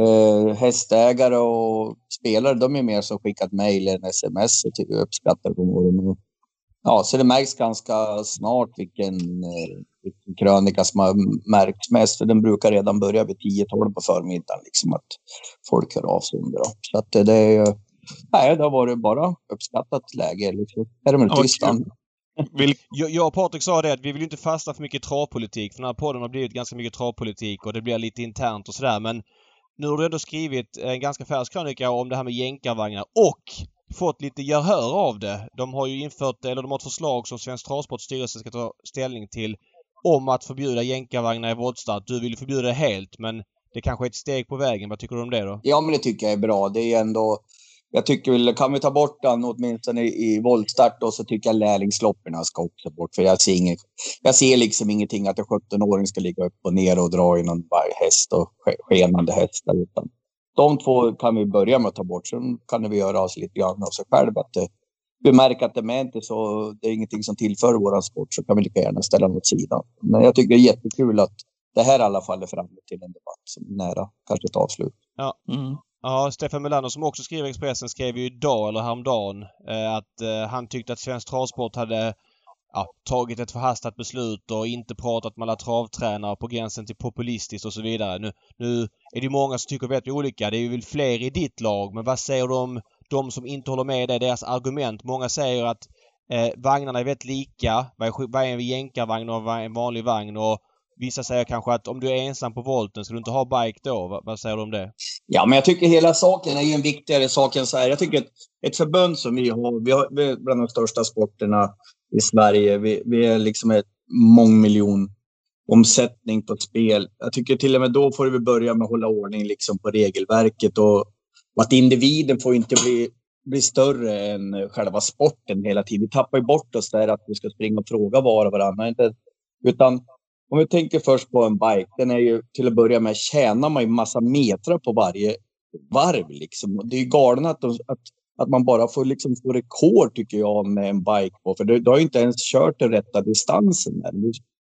eh, hästägare och spelare, de är mer som skickat mejl eller sms och typ uppskattar på morgonen. Ja, så det märks ganska snart vilken, eh, vilken krönika som har märkts mest. För den brukar redan börja vid 10-12 på förmiddagen, liksom att folk hör av sig under. Så att det, det är Nej, det har varit bara uppskattat läge. Liksom. Är ja, tysta? Jag, jag och Patrik sa det att vi vill inte fastna för mycket travpolitik. För den här podden har blivit ganska mycket travpolitik och det blir lite internt och sådär. Men nu har du ändå skrivit en ganska färsk krönika om det här med jänkarvagnar och fått lite gehör av det. De har ju infört, eller de har ett förslag som Svensk Travsports styrelse ska ta ställning till om att förbjuda jänkarvagnar i voltstart. Du vill förbjuda det helt men det kanske är ett steg på vägen. Vad tycker du om det då? Ja men det tycker jag är bra. Det är ändå jag tycker väl, kan vi ta bort den åtminstone i, i voltstart då, så tycker jag lärlingsloppen ska också bort. För jag ser, inget, jag ser liksom ingenting att en 17-åring ska ligga upp och ner och dra i någon häst och skenande hästar. Utan de två kan vi börja med att ta bort. Sen kan vi göra oss lite grann av sig själv. Att det, vi märker att det är inte så, det är ingenting som tillför vår sport så kan vi lika gärna ställa den åt sidan. Men jag tycker det är jättekul att det här i alla fall är framme till en debatt som är nära kanske ett avslut. Ja. Mm. Ja, Stefan Melander som också skriver Expressen skrev ju idag eller häromdagen eh, att eh, han tyckte att Svensk Travsport hade ja, tagit ett förhastat beslut och inte pratat med alla travtränare på gränsen till populistiskt och så vidare. Nu, nu är det många som tycker väldigt olika. Det är ju väl fler i ditt lag men vad säger du om de som inte håller med dig, deras argument? Många säger att eh, vagnarna är väldigt lika. Vad är en jänkarvagn och vad är en vanlig vagn? Och Vissa säger kanske att om du är ensam på volten, ska du inte ha bike då? Vad, vad, säger du om det? Ja, men jag tycker hela saken är ju en viktigare sak än så här. Jag tycker ett, ett förbund som vi har, vi har vi är bland de största sporterna i Sverige. Vi, vi är liksom ett mångmiljon omsättning på spel. Jag tycker till och med då får vi börja med att hålla ordning liksom på regelverket och, och att individen får inte bli, bli större än själva sporten hela tiden. Vi tappar ju bort oss där att vi ska springa och fråga var och varann. Utan om vi tänker först på en bike, den är ju till att börja med tjänar man ju massa metrar på varje varv liksom. Det är ju galet att, att att man bara får liksom få rekord tycker jag med en bike på. För du, du har ju inte ens kört den rätta distansen. Där.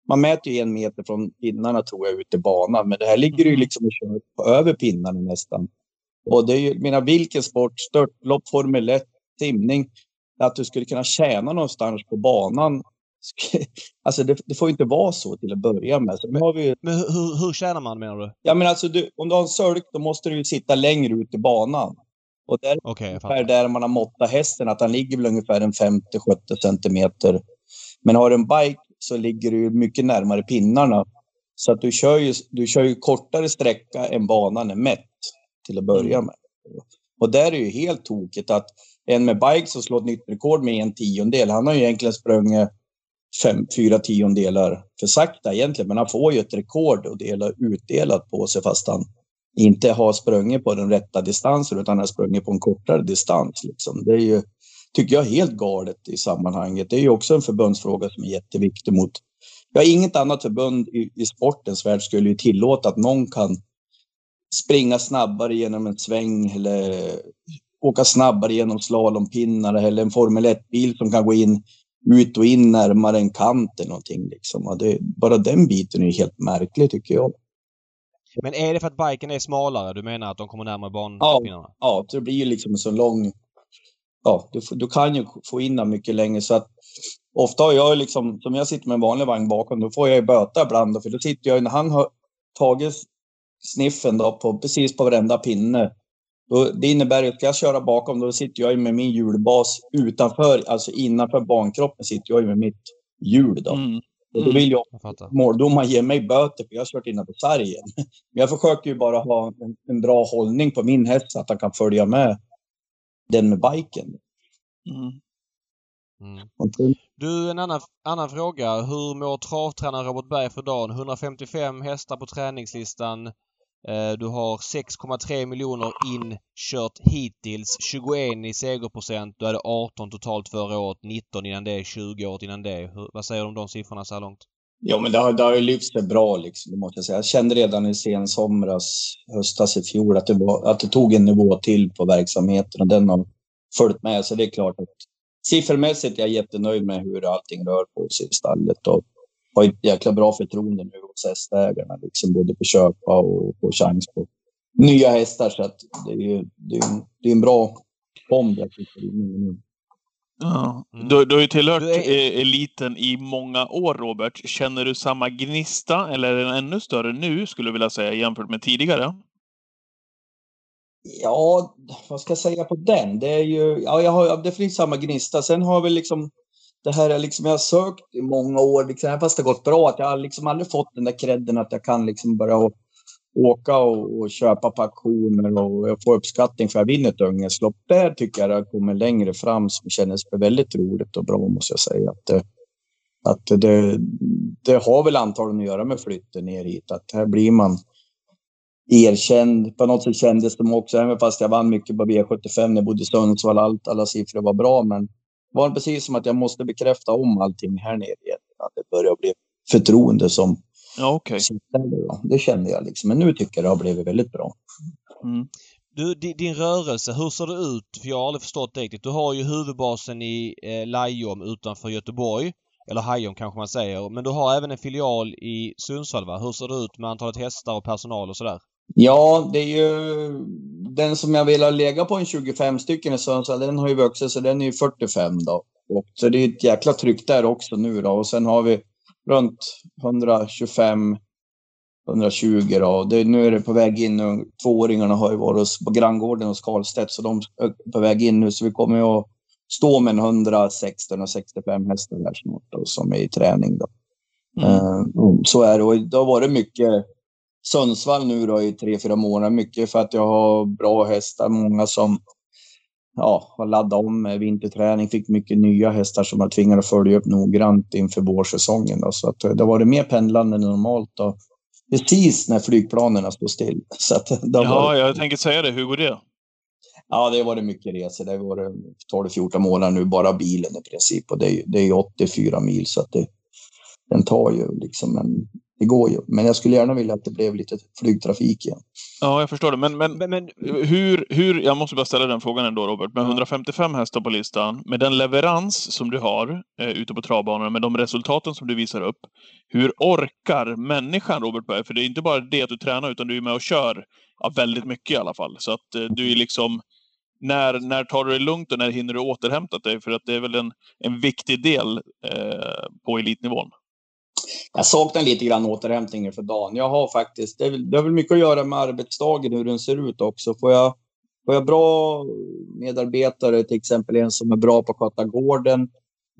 Man mäter ju en meter från pinnarna tror jag ut i banan. Men det här ligger ju liksom och kör på över pinnarna nästan. Och det är ju, menar vilken sport, störtlopp, Formel 1, simning, att du skulle kunna tjäna någonstans på banan. Alltså det, det får inte vara så till att börja med. Men, vi... men hur, hur tjänar man menar du? Ja men alltså du, om du har en sölk då måste du ju sitta längre ut i banan. Och där, okay, där man har måttat hästen, att han ligger väl ungefär en 50-70 centimeter. Men har du en bike så ligger du mycket närmare pinnarna. Så att du kör ju, du kör ju kortare sträcka än banan är mätt till att börja mm. med. Och där är det ju helt tokigt att en med bike som slår ett nytt rekord med en tiondel, han har ju egentligen sprungit fem, fyra tiondelar för sakta egentligen, men han får ju ett rekord att dela utdelat på sig fast han inte har sprungit på den rätta distansen utan har sprungit på en kortare distans. Liksom. Det är ju, tycker jag, helt galet i sammanhanget. Det är ju också en förbundsfråga som är jätteviktig mot... Ja, inget annat förbund i, i sportens värld skulle ju tillåta att någon kan springa snabbare genom en sväng eller åka snabbare genom slalompinnar eller en Formel 1-bil som kan gå in ut och in närmare en kant eller någonting. Liksom. Det, bara den biten är helt märklig tycker jag. Men är det för att biken är smalare? Du menar att de kommer närmare banpinnarna? Ja, ja, det blir ju liksom en så lång... Ja, du, du kan ju få in den mycket längre så att ofta har jag liksom, som jag sitter med en vanlig vagn bakom, då får jag ju böta ibland. För då sitter jag, när han har tagit sniffen då på, precis på varenda pinne. Då, det innebär att jag köra bakom, då sitter jag med min hjulbas utanför, alltså innanför bankroppen sitter jag med mitt hjul då. Mm. Och då vill jag, jag måldomaren ge mig böter för jag har kört innanför sargen. Men jag försöker ju bara ha en, en, bra hållning på min häst så att han kan följa med den med biken. Mm. Mm. Du, en annan, annan fråga. Hur mår travtränaren Robert Berg för dagen? 155 hästar på träningslistan. Eh, du har 6,3 miljoner inkört hittills. 21 i segerprocent. Du hade 18 totalt förra året. 19 innan det. 20 året innan det. Hur, vad säger du om de siffrorna så här långt? Ja, men det har, det har ju lyft sig bra liksom, det måste jag säga. Jag kände redan i sen somras, höstas i fjol, att det, var, att det tog en nivå till på verksamheten och den har följt med. Så det är klart att siffermässigt är jag jättenöjd med hur allting rör på sig i stallet och har ett jäkla bra förtroende nu hos hästägarna, liksom både på köpa och få chans på nya hästar. Så att det är, det är, en, det är en bra bomb jag tycker nu. Ja. Mm. Du, du har ju tillhört är... eliten i många år, Robert. Känner du samma gnista, eller är den ännu större nu, skulle du vilja säga, jämfört med tidigare? Ja, vad ska jag säga på den? Det är ju, ja, jag har definitivt samma gnista. Sen har vi liksom det här är liksom, jag har sökt i många år, liksom, fast det gått bra, att jag har liksom aldrig fått den där credden att jag kan liksom börja åka och, och, köpa på auktioner och jag får uppskattning för att jag vinner ett ungeslopp. Där tycker jag det har kommit längre fram som kändes väldigt roligt och bra måste jag säga. Att, det, att det, det har väl antagligen att göra med flytten ner hit, att här blir man erkänd. På något sätt kändes de också, även fast jag vann mycket på V75 när jag bodde i Sundsvall, allt, alla siffror var bra, men var det precis som att jag måste bekräfta om allting här nere igen. Att det börjar bli förtroende som ja, okay. Det kände jag liksom. Men nu tycker jag det har blivit väldigt bra. Mm. Du, din rörelse, hur ser det ut? För jag har aldrig förstått det riktigt. Du har ju huvudbasen i eh, Lajom utanför Göteborg. Eller Hajom kanske man säger. Men du har även en filial i Sundsvall va? Hur ser det ut med antalet hästar och personal och sådär? Ja, det är ju den som jag vill ha lägga på en 25 stycken i Sundsvall, den har ju vuxit så den är ju 45 då. Och så det är ett jäkla tryck där också nu då. Och sen har vi runt 125 120 då. Det, nu är det på väg in nu. Tvååringarna har ju varit på granngården hos Karlstedt så de är på väg in nu så vi kommer ju att stå med en 160-165 hästar där snart då, som är i träning då. Mm. Uh, så är det och det har varit mycket Sundsvall nu då i tre, fyra månader. Mycket för att jag har bra hästar. Många som ja, har laddat om med vinterträning. Fick mycket nya hästar som jag tvingade att följa upp noggrant inför vårsäsongen. Då. Så att det har varit mer pendlande än normalt. Då. Precis när flygplanen står still. Så att ja, varit... jag tänker säga det. Hur går det? Ja, det har varit mycket resor. Det har varit 12-14 månader nu, bara bilen i princip. Och det är, det är 84 mil, så att det, den tar ju liksom en det går ju. Men jag skulle gärna vilja att det blev lite flygtrafik igen. Ja, jag förstår det. Men, men, Men, men hur, hur, jag måste bara ställa den frågan ändå Robert. Med 155 hästar på listan, med den leverans som du har eh, ute på travbanorna, med de resultaten som du visar upp. Hur orkar människan Robert Berg? För det är inte bara det att du tränar, utan du är med och kör ja, väldigt mycket i alla fall. Så att eh, du är liksom när, när tar du det lugnt och när hinner du återhämta dig? För att det är väl en, en viktig del eh, på elitnivån. Jag saknar lite grann återhämtningen för dagen. Jag har faktiskt, det, är det har väl mycket att göra med arbetsdagen, hur den ser ut också. Får jag, får jag bra medarbetare, till exempel en som är bra på att sköta gården,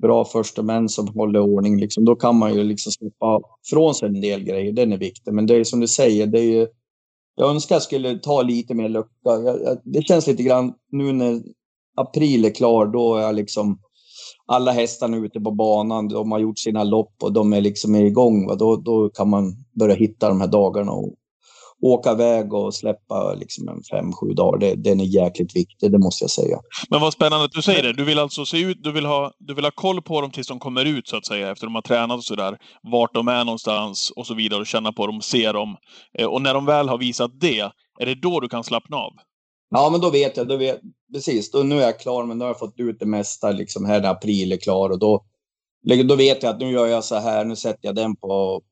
bra första män som håller ordning, liksom, då kan man ju liksom släppa från sig en del grejer. Den är viktig. Men det är som du säger, det är ju, jag önskar jag skulle ta lite mer lucka. Jag, jag, det känns lite grann nu när april är klar, då är jag liksom alla hästarna ute på banan, de har gjort sina lopp och de är liksom igång. Va? Då, då kan man börja hitta de här dagarna och åka iväg och släppa liksom en fem, sju dagar. Det, den är jäkligt viktig, det måste jag säga. Men vad spännande att du säger det. Du vill alltså se ut, du vill ha, du vill ha koll på dem tills de kommer ut så att säga, efter de har tränat och sådär. Vart de är någonstans och så vidare och känna på dem, se dem. Eh, och när de väl har visat det, är det då du kan slappna av? Ja, men då vet jag. Då vet, precis, då, nu är jag klar, men nu har jag fått ut det mesta. Liksom, här när april är klar och då, då vet jag att nu gör jag så här. Nu sätter jag den på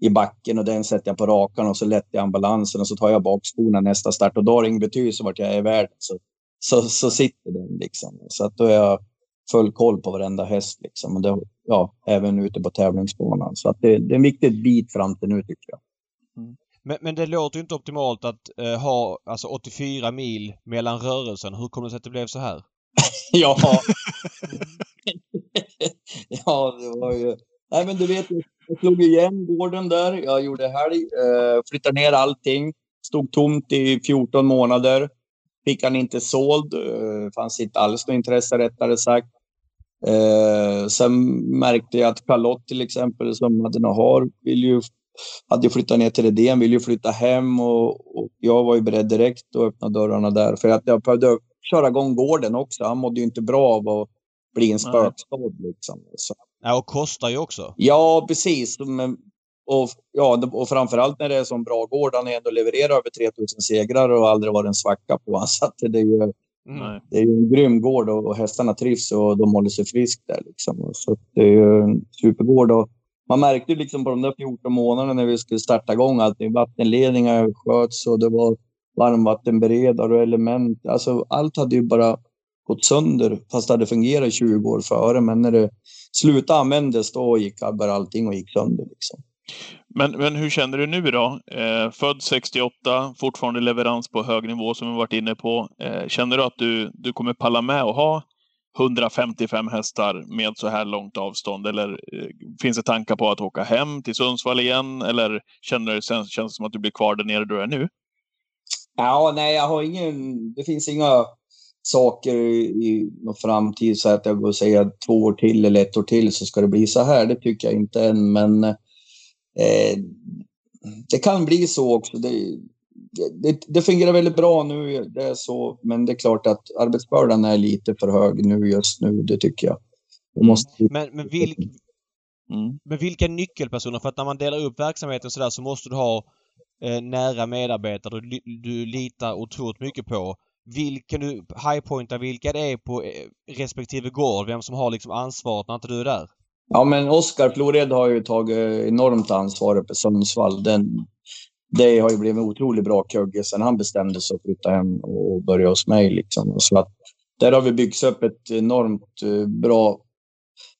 i backen och den sätter jag på rakan och så lättar jag ambulansen och så tar jag bakskorna nästa start och då har det ingen betydelse vart jag är i världen. Så, så, så sitter den liksom. Så att då är jag full koll på varenda häst liksom. Och det, ja, även ute på tävlingsbanan. Så att det, det är en viktig bit fram till nu tycker jag. Mm. Men, men det låter ju inte optimalt att eh, ha alltså 84 mil mellan rörelsen. Hur kommer det sig att det blev så här? Ja. ja, det var ju... Nej, men du vet, jag slog igen gården där. Jag gjorde helg, eh, flyttade ner allting. Stod tomt i 14 månader. Fick han inte såld. Eh, fanns inte alls något intresse rättare sagt. Eh, sen märkte jag att Charlotte till exempel, som hade något har, vill ju, hade ju flyttat ner till Redén, vill ju flytta hem och, och jag var ju beredd direkt att öppna dörrarna där. För att jag behövde köra igång gården också. Han mådde ju inte bra av att bli en spökstad liksom. Så, Ja, och kostar ju också. ja, precis. Men, och, ja, och framförallt när det är som bra gård. Han har ändå levererat över 3000 segrar och aldrig varit en svacka på honom. Så att det är ju Mm. Nej. det är ju en grym gård och, och hästarna trivs och de håller sig frisk där. Liksom. Så att det är ju en supergård. Och man märkte liksom på de där 14 månaderna när vi skulle starta igång allting. Vattenledningar sköts och det var varmvattenberedare och element. Alltså allt hade ju bara gått sönder fast det hade fungerat i 20 år före. Men när det slutade användas då gick bara allting och gick sönder. Liksom. Men, men hur känner du nu då? Eh, född 68, fortfarande leverans på hög nivå som vi varit inne på. Eh, känner du att du, du kommer palla med att ha 155 hästar med så här långt avstånd? Eller eh, finns det tankar på att åka hem till Sundsvall igen? Eller känner du, känns det som att du blir kvar där nere du är nu? Ja, nej, jag har ingen... Det finns inga saker i någon framtid så att jag går och säger två år till eller ett år till så ska det bli så här. Det tycker jag inte än, men eh, det kan bli så också. Det, det, det fungerar väldigt bra nu, det är så, men det är klart att arbetsbördan är lite för hög nu just nu, det tycker jag. Det måste, Men, men, vil, Mm. men vilka nyckelpersoner? För att när man delar upp verksamheten sådär så måste du ha eh, nära medarbetare du, du litar otroligt mycket på. Vilken du highpointar vilka det är på eh, respektive gård, vem som har liksom ansvaret när inte du är där. Ja, men Oskar Flored har ju tagit enormt ansvar uppe i Sundsvall. Den, det har ju blivit en otroligt bra kugge sen han bestämde sig att flytta hem och börja hos mig. Liksom. Så att, där har vi byggt upp ett enormt eh, bra...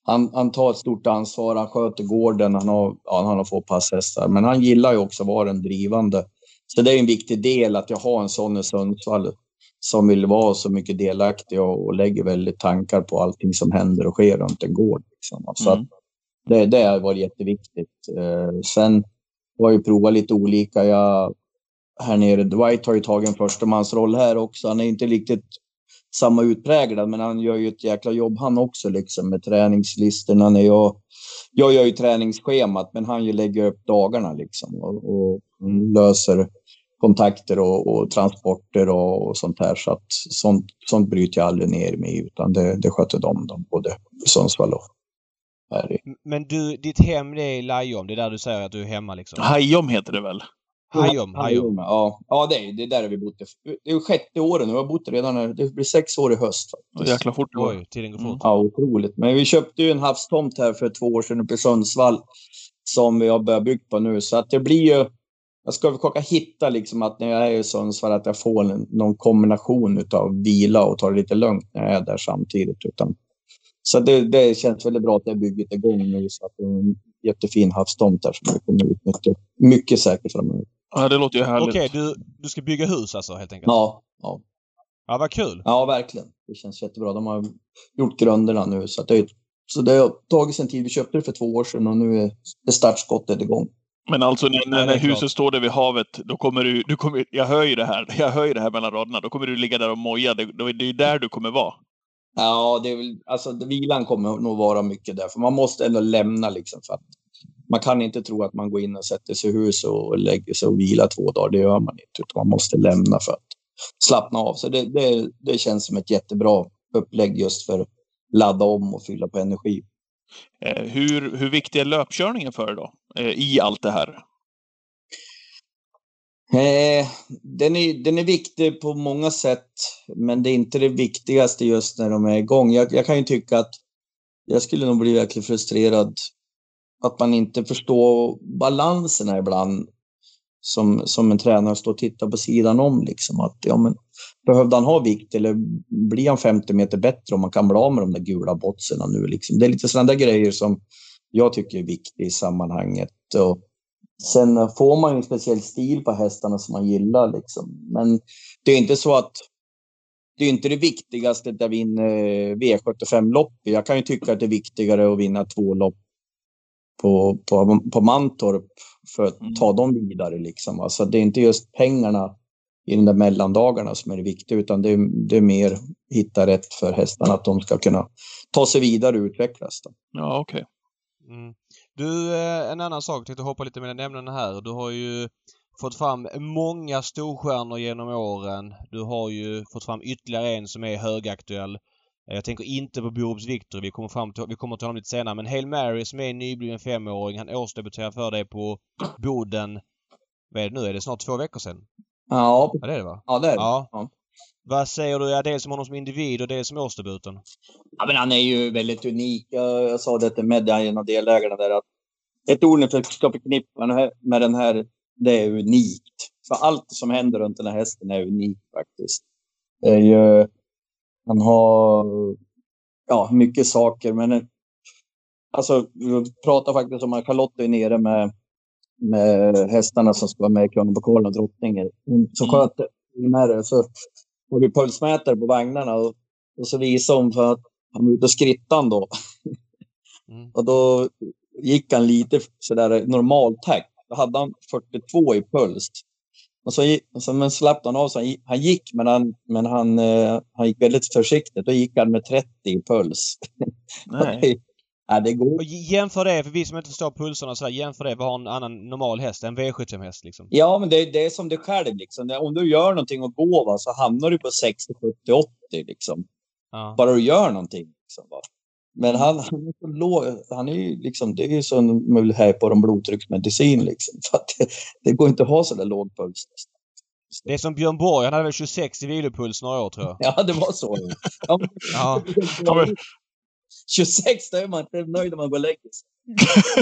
Han, han tar ett stort ansvar, han sköter gården, han har, ja, han har få passhästar. Men han gillar ju också att vara den drivande. Så det är en viktig del att jag har en sån i Sundsvall som vill vara så mycket delaktig och, och lägger väldigt tankar på allting som händer och sker runt en gård. Liksom. Så Mm. det, det har varit jätteviktigt. Eh, sen har ju provat lite olika. Jag, här nere, Dwight har ju tagit en förstamansroll här också. Han är inte riktigt samma utpräglad, men han gör ju ett jäkla jobb han också liksom med träningslistorna. När jag, jag gör ju träningsschemat, men han ju lägger upp dagarna liksom och, och löser kontakter och, och transporter och, och sånt här. Så att sånt, sånt bryter jag aldrig ner mig utan det, det sköter de, de både Sundsvall och i. Men du, ditt hem det är Lajom. Det är där du säger att du är hemma liksom? Hajom heter det väl? Hajom, Hajom. Ja, ja det, är, det är där vi bott. Det är sjätte året nu. Vi har bott redan här. Det blir sex år i höst. Faktiskt. jäkla fort det går. Oj, tiden går Mm. fort. Ja, otroligt. Men vi köpte ju en havstomt här för två år sedan uppe i Sundsvall som vi har börjat bygga på nu. Så att det blir ju... Jag ska försöka hitta liksom att när jag är i Sundsvall att jag får en, någon kombination utav vila och ta det lite lugnt när jag är där samtidigt. Utan, så det, det känns väldigt bra att det bygget är igång nu så att det är en jättefin havstomt där som vi kommer utnyttja mycket säkert framöver. Ja, det låter ju härligt. Okej, du, du ska bygga hus alltså helt enkelt? Ja, ja, Ja, vad kul. ja, verkligen. Det känns jättebra. De har gjort grunderna nu så att det, så det har tagit sin tid. Vi köpte det för två år sedan och nu är är startskottet igång. Men alltså när, när, det är när klart. huset står där vid havet, då kommer du, du kommer, jag hör ju det här, jag hör ju det här mellan raderna, då kommer du ligga där och moja, det, då är det ju där du kommer vara. Ja, det är väl, alltså vilan kommer nog vara mycket där, för man måste ändå lämna liksom för att man kan inte tro att man går in och sätter sig i hus och lägger sig och vilar två dagar. Det gör man inte, utan man måste lämna för att slappna av. Så det, det, det känns som ett jättebra upplägg just för att ladda om och fylla på energi. Eh, hur, hur viktig är löpkörningen för dig då? Eh, I allt det här? Eh, den, är, den är viktig på många sätt, men det är inte det viktigaste just när de är igång. Jag, jag kan ju tycka att jag skulle nog bli verkligen frustrerad att man inte förstår balanserna ibland som, som en tränare står och tittar på sidan om. Liksom. Att, ja, men, behövde han ha vikt eller blir han 50 meter bättre om man kan bli av med de där gula botserna nu? Liksom. Det är lite sådana där grejer som jag tycker är viktiga i sammanhanget. Och sen får man ju en speciell stil på hästarna som man gillar. Liksom. Men det är inte så att det är inte det viktigaste att vinna V75-lopp. Jag kan ju tycka att det är viktigare att vinna två lopp på, på, på Mantorp för att Mm. ta dem vidare. Liksom. Alltså, det är inte just pengarna i de där mellandagarna som är det viktiga, utan det är, det är mer hitta rätt för hästarna, att de ska kunna ta sig vidare och utvecklas. Då. Ja, okej. Mm. Du, eh, en annan sak. Tänkte hoppa lite mellan ämnena här. Du har ju fått fram många storstjärnor genom åren. Du har ju fått fram ytterligare en som är högaktuell. Eh, Jag tänker inte på Borups Victor. Vi kommer, fram till, vi kommer till honom lite senare. Men Hail Mary som är en nybliven femåring. Han årsdebuterar för dig på Boden. Vad är det nu? Är det snart två veckor sedan? Ja, Ja, det är det va? ja det är det. Ja. Vad säger du? Ja, dels om honom som individ och dels som årsdebuten. Ja, men han är ju väldigt unik. Jag, jag sa det till Medja, en av delägarna där, att ett ord ni ska förknippa med den här, det är unikt. För allt som händer runt den här hästen är unikt faktiskt. Det är ju, han har ja, mycket saker, men alltså, vi pratar faktiskt om att Charlotte är nere med, med hästarna som ska vara med i Kronopokalen och Drottningen. Hon- Så Mm. sköt med det. Så har vi pulsmätare på vagnarna och, och så visade hon för att han var ute och skrittade då. Mm. Och då gick han lite sådär normaltakt. Då hade han 42 i puls. Och så, så men slappnade han av. Så han, gick, han gick, men, han, men han, eh, han gick väldigt försiktigt. Då gick han med 30 i puls. Nej. Ja, det går. Och jämför det, för vi som inte förstår pulserna och sådär, jämför det. Vad har en annan normal häst? En V75-häst liksom? Ja, men det, det är som det själv. Liksom. Det- Om du gör någonting och går va, så hamnar du på 60, 70, 80. Liksom. Ja. Bara du gör någonting. Liksom, va. Men han, han är så låg. Han är ju liksom, det är ju som möjligt här på de blodtrycksmedicin. Liksom. För att det, det går inte att ha så där låg puls. Det är som Björn Borg, han hade väl 26 i vilopuls några år tror jag. Ja, det var så. Ja, Ja, Ja, men- 26, då är man inte nöjd när man går och lägger sig.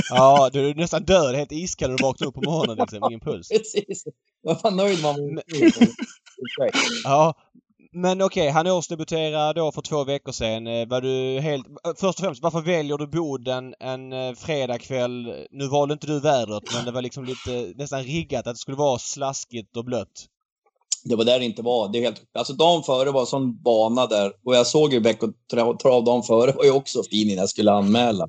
ja du är nästan död, helt iskall när du vaknar upp på morgonen liksom. Ingen puls. Precis. Man var nöjd man var Ja. Men okej, han årsdebuterar då för två veckor sedan. Eh, Var du helt... eh, Först och främst, varför väljer du Boden en eh, fredagkväll? Nu valde inte du vädret, men det var liksom lite nästan riggat att det skulle vara slaskigt och blött. Det var där det inte var. Det är helt, alltså dagen före var sån bana där. Och jag såg ju veckotrav dagen före var ju också fin innan jag skulle anmäla.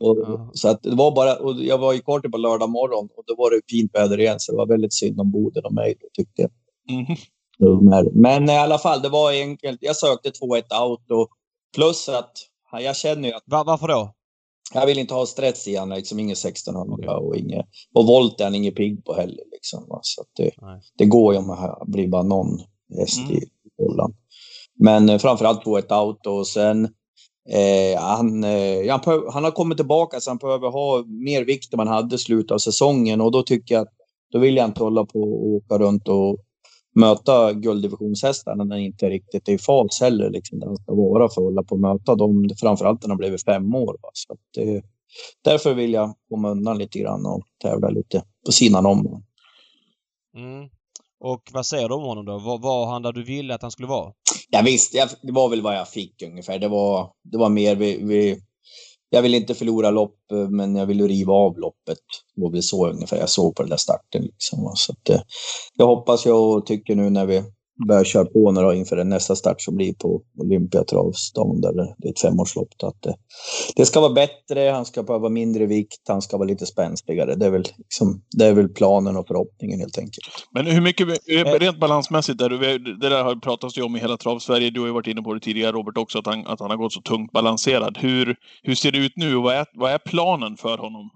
Och, Ja. Så att det var bara, och jag var i Korten på lördag morgon och då var det fint väder igen. Så det var väldigt synd om Boden och mig, då, tyckte jag. Mhm. Men- i alla fall, det var enkelt. Jag sökte 2-1 out och plus att ja, jag känner ju att Va- varför då? Jag vill inte ha stress i honom. Liksom inget 1600 Okej. och inget... Och volt är han inget pigg på heller. Liksom, va. så det, Nej. det går ju om det blir bara någon häst Mm. i Holland. Men eh, framförallt 2-1 out och sen Eh, han, eh, han, han har kommit tillbaka så han behöver ha mer vikt än man hade i slutet av säsongen och då tycker jag att då vill jag inte hålla på och åka runt och möta gulddivisionshästarna när han inte riktigt är i fas heller. Liksom, där han ska vara för att hålla på och möta dem, framförallt när de blivit fem år. Va? Så att, eh, därför vill jag komma undan lite grann och tävla lite på sidan om. Mm. Och vad säger du om honom då? Var, var han där du ville att han skulle vara? Ja, visst, jag, det var väl vad jag fick ungefär. Det var, det var mer vi, vi, jag vill inte förlora lopp, eh, men jag vill riva av loppet. Det var väl så ungefär jag såg på den där starten. Liksom. Så att, eh, jag hoppas jag och tycker nu när vi börjar köra på nu då, inför nästa start som blir på Olympiatravstan där det är ett femårslopp. Att det, det ska vara bättre, han ska behöva mindre vikt, han ska vara lite spänstigare. Det är väl, liksom, det är väl planen och förhoppningen helt enkelt. Men hur mycket, eh, rent balansmässigt, där, det där har pratats ju om i hela Trav-Sverige. Du har ju varit inne på det tidigare Robert också, att han, att han har gått så tungt balanserad. Hur, hur ser det ut nu och vad är, vad är planen för honom?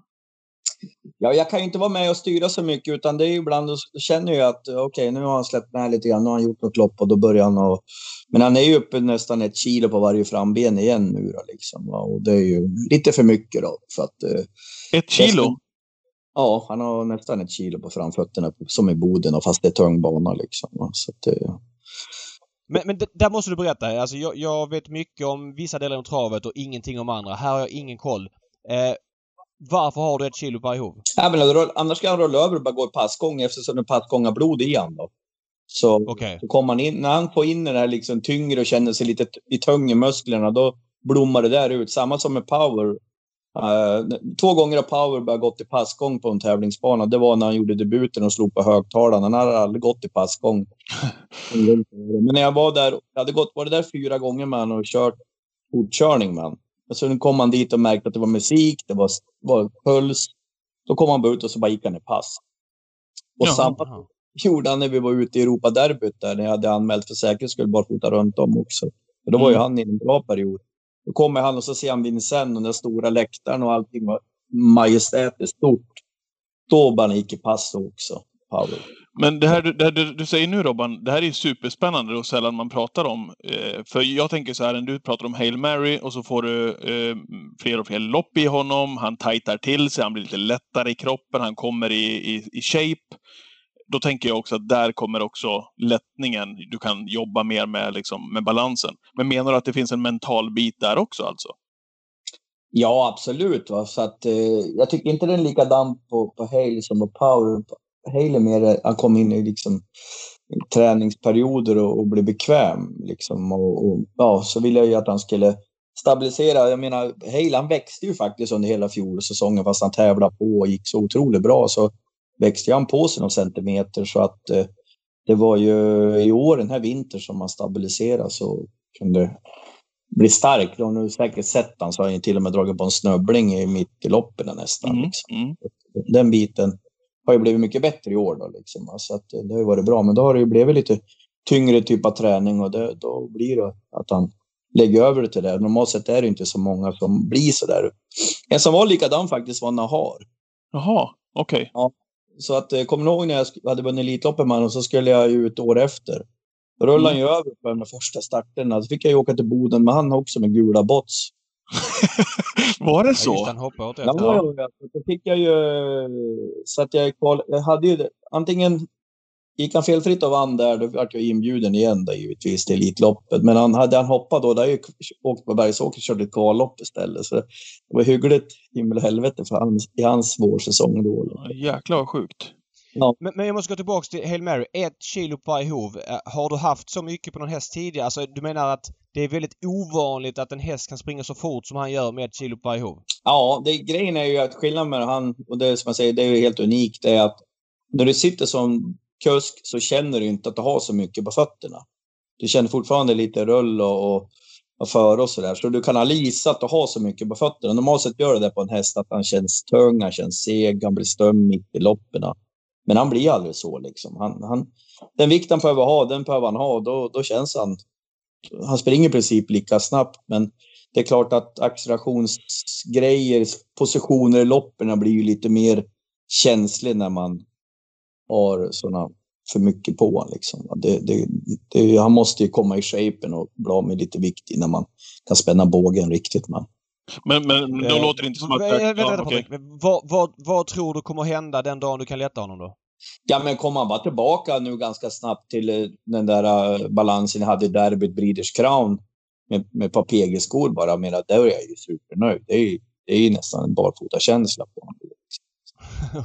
Ja, jag kan ju inte vara med och styra så mycket utan det är ibland, då känner jag att okej, nu har han släppt med lite grann, nu har han gjort något lopp och då börjar han och Men han är ju uppe nästan ett kilo på varje framben igen nu då liksom. Och det är ju lite för mycket då för att... eh, Ett kilo? Ja, han har nästan ett kilo på framfötterna som i Boden och fast det är tung bana liksom. Så att, eh, Men, men där måste du berätta. Alltså jag, jag vet mycket om vissa delar av travet och ingenting om andra. Här har jag ingen koll. Eh, varför har du ett kilo per hov? Ja, men annars ska han rulla över och bara gå i passgång eftersom det är passgång av blod i han då. Så, Okej. så kommer han in, när han får in den här liksom tyngre och känner sig lite i tung i musklerna, då blommar det där ut. Samma som med power. Eh, två gånger har power bara gått i passgång på en tävlingsbana. Det var när han gjorde debuten och slog på högtalarna. Han hade aldrig gått i passgång. Men när jag var där, jag hade gått, var det där fyra gånger med honom och kört fortkörning med honom. Och så kom han dit och märkte att det var musik, det var, var puls. Då kom han bara ut och så bara gick han i pass. Och Jaha. samma gjorde han när vi var ute i Europaderbyt där, när jag hade anmält för säkerhets skull bara fota runt om också. För då var ju Mm. han i en bra period. Då kommer han och så ser han Vincennes och den stora läktaren och allting var majestätiskt stort. Då bara gick i pass också, Paolo. Men det här, du- det här du, du säger nu Robban, det här är ju superspännande och sällan man pratar om. Eh, för jag tänker så här, när du pratar om Hail Mary och så får du eh, fler och fler lopp i honom. Han tajtar till sig, han blir lite lättare i kroppen, han kommer i, i, i shape. Då tänker jag också att där kommer också lättningen. Du kan jobba mer med, liksom, med balansen. Men menar du att det finns en mental bit där också alltså? Ja, absolut. Va? Så att, eh, jag tycker inte den är likadan på, på Hale som på Power. Hale är mer, han kom in i liksom, träningsperioder och, och blev bekväm. Liksom, och, och, ja, så ville jag ju att han skulle stabilisera. Jag menar, Hale han växte ju faktiskt under hela fjolsäsongen fast han tävlade på och gick så otroligt bra. Så växte han på sig några centimeter så att eh, det var ju i år, den här vintern, som han stabiliserade så kunde bli stark. Du har nu säkert sett han så har han till och med dragit på en snubbling i mitt i loppen nästan. Mm, Liksom. mm. Den biten har ju blivit mycket bättre i år då liksom. Så att eh, det har ju varit bra. Men då har det ju blivit lite tyngre typ av träning och det, då blir det att han lägger över det till det. Normalt sett är det inte så många som blir så där. En som var likadan faktiskt var Nahar. Jaha, okej. Så att, eh, kommer ni ihåg när jag hade vunnit Elitloppet med honom så skulle jag ut år efter. Då rullade han ju över på de första starterna. Så fick jag ju åka till Boden med han också med gula bots. Var det Ja, just så? han hoppade åt Ja, rätt. ja. ja. Så fick jag ju... Så att jag, kval, jag hade ju... Antingen gick han felfritt och vann där, då vart jag inbjuden igen då, givetvis till Elitloppet. Men han, hade han hoppat då, då hade jag åkt på Bergsåker och kört ett kvallopp istället. Så det var hyggligt himmel och helvete för hans, i hans vårsäsong då. då. Ja, Jäklar vad sjukt. Men, men jag måste gå tillbaka till Hail Mary. Ett kilo per hov. Eh, Har du haft så mycket på någon häst tidigare? Alltså du menar att det är väldigt ovanligt att en häst kan springa så fort som han gör med ett kilo per hov? Ja, det, grejen är ju att skillnaden med han, och det som jag säger, det är ju helt unikt, det är att när du sitter som kusk så känner du inte att du har så mycket på fötterna. Du känner fortfarande lite rull och, och, och före och sådär. Så du kan aldrig gissa att du har så mycket på fötterna. Normalt sett gör det det på en häst att han känns tung, han känns seg, han blir stum mitt i loppen. Men han blir aldrig så liksom. Han, han, den vikt han behöver ha, den behöver han ha. Då, då känns han... Han springer i princip lika snabbt, men det är klart att accelerationsgrejer, positioner i loppen blir ju lite mer känslig när man har sådana för mycket på honom. Liksom. Det, det, det, han måste ju komma i shapen och bli av med lite vikt innan man kan spänna bågen riktigt. Men, Men, men då Eh, låter det inte som att... vänta, vänta, Ja. Patrik. vad, vad, vad tror du kommer hända den dagen du kan lätta honom då? Ja, men kommer han bara tillbaka nu ganska snabbt till eh, den där eh, balansen jag hade i derbyt Breeders Crown med, med ett par PG-skor bara, men då är jag ju supernöjd. Det är, ju- det är ju nästan en barfotakänsla på honom.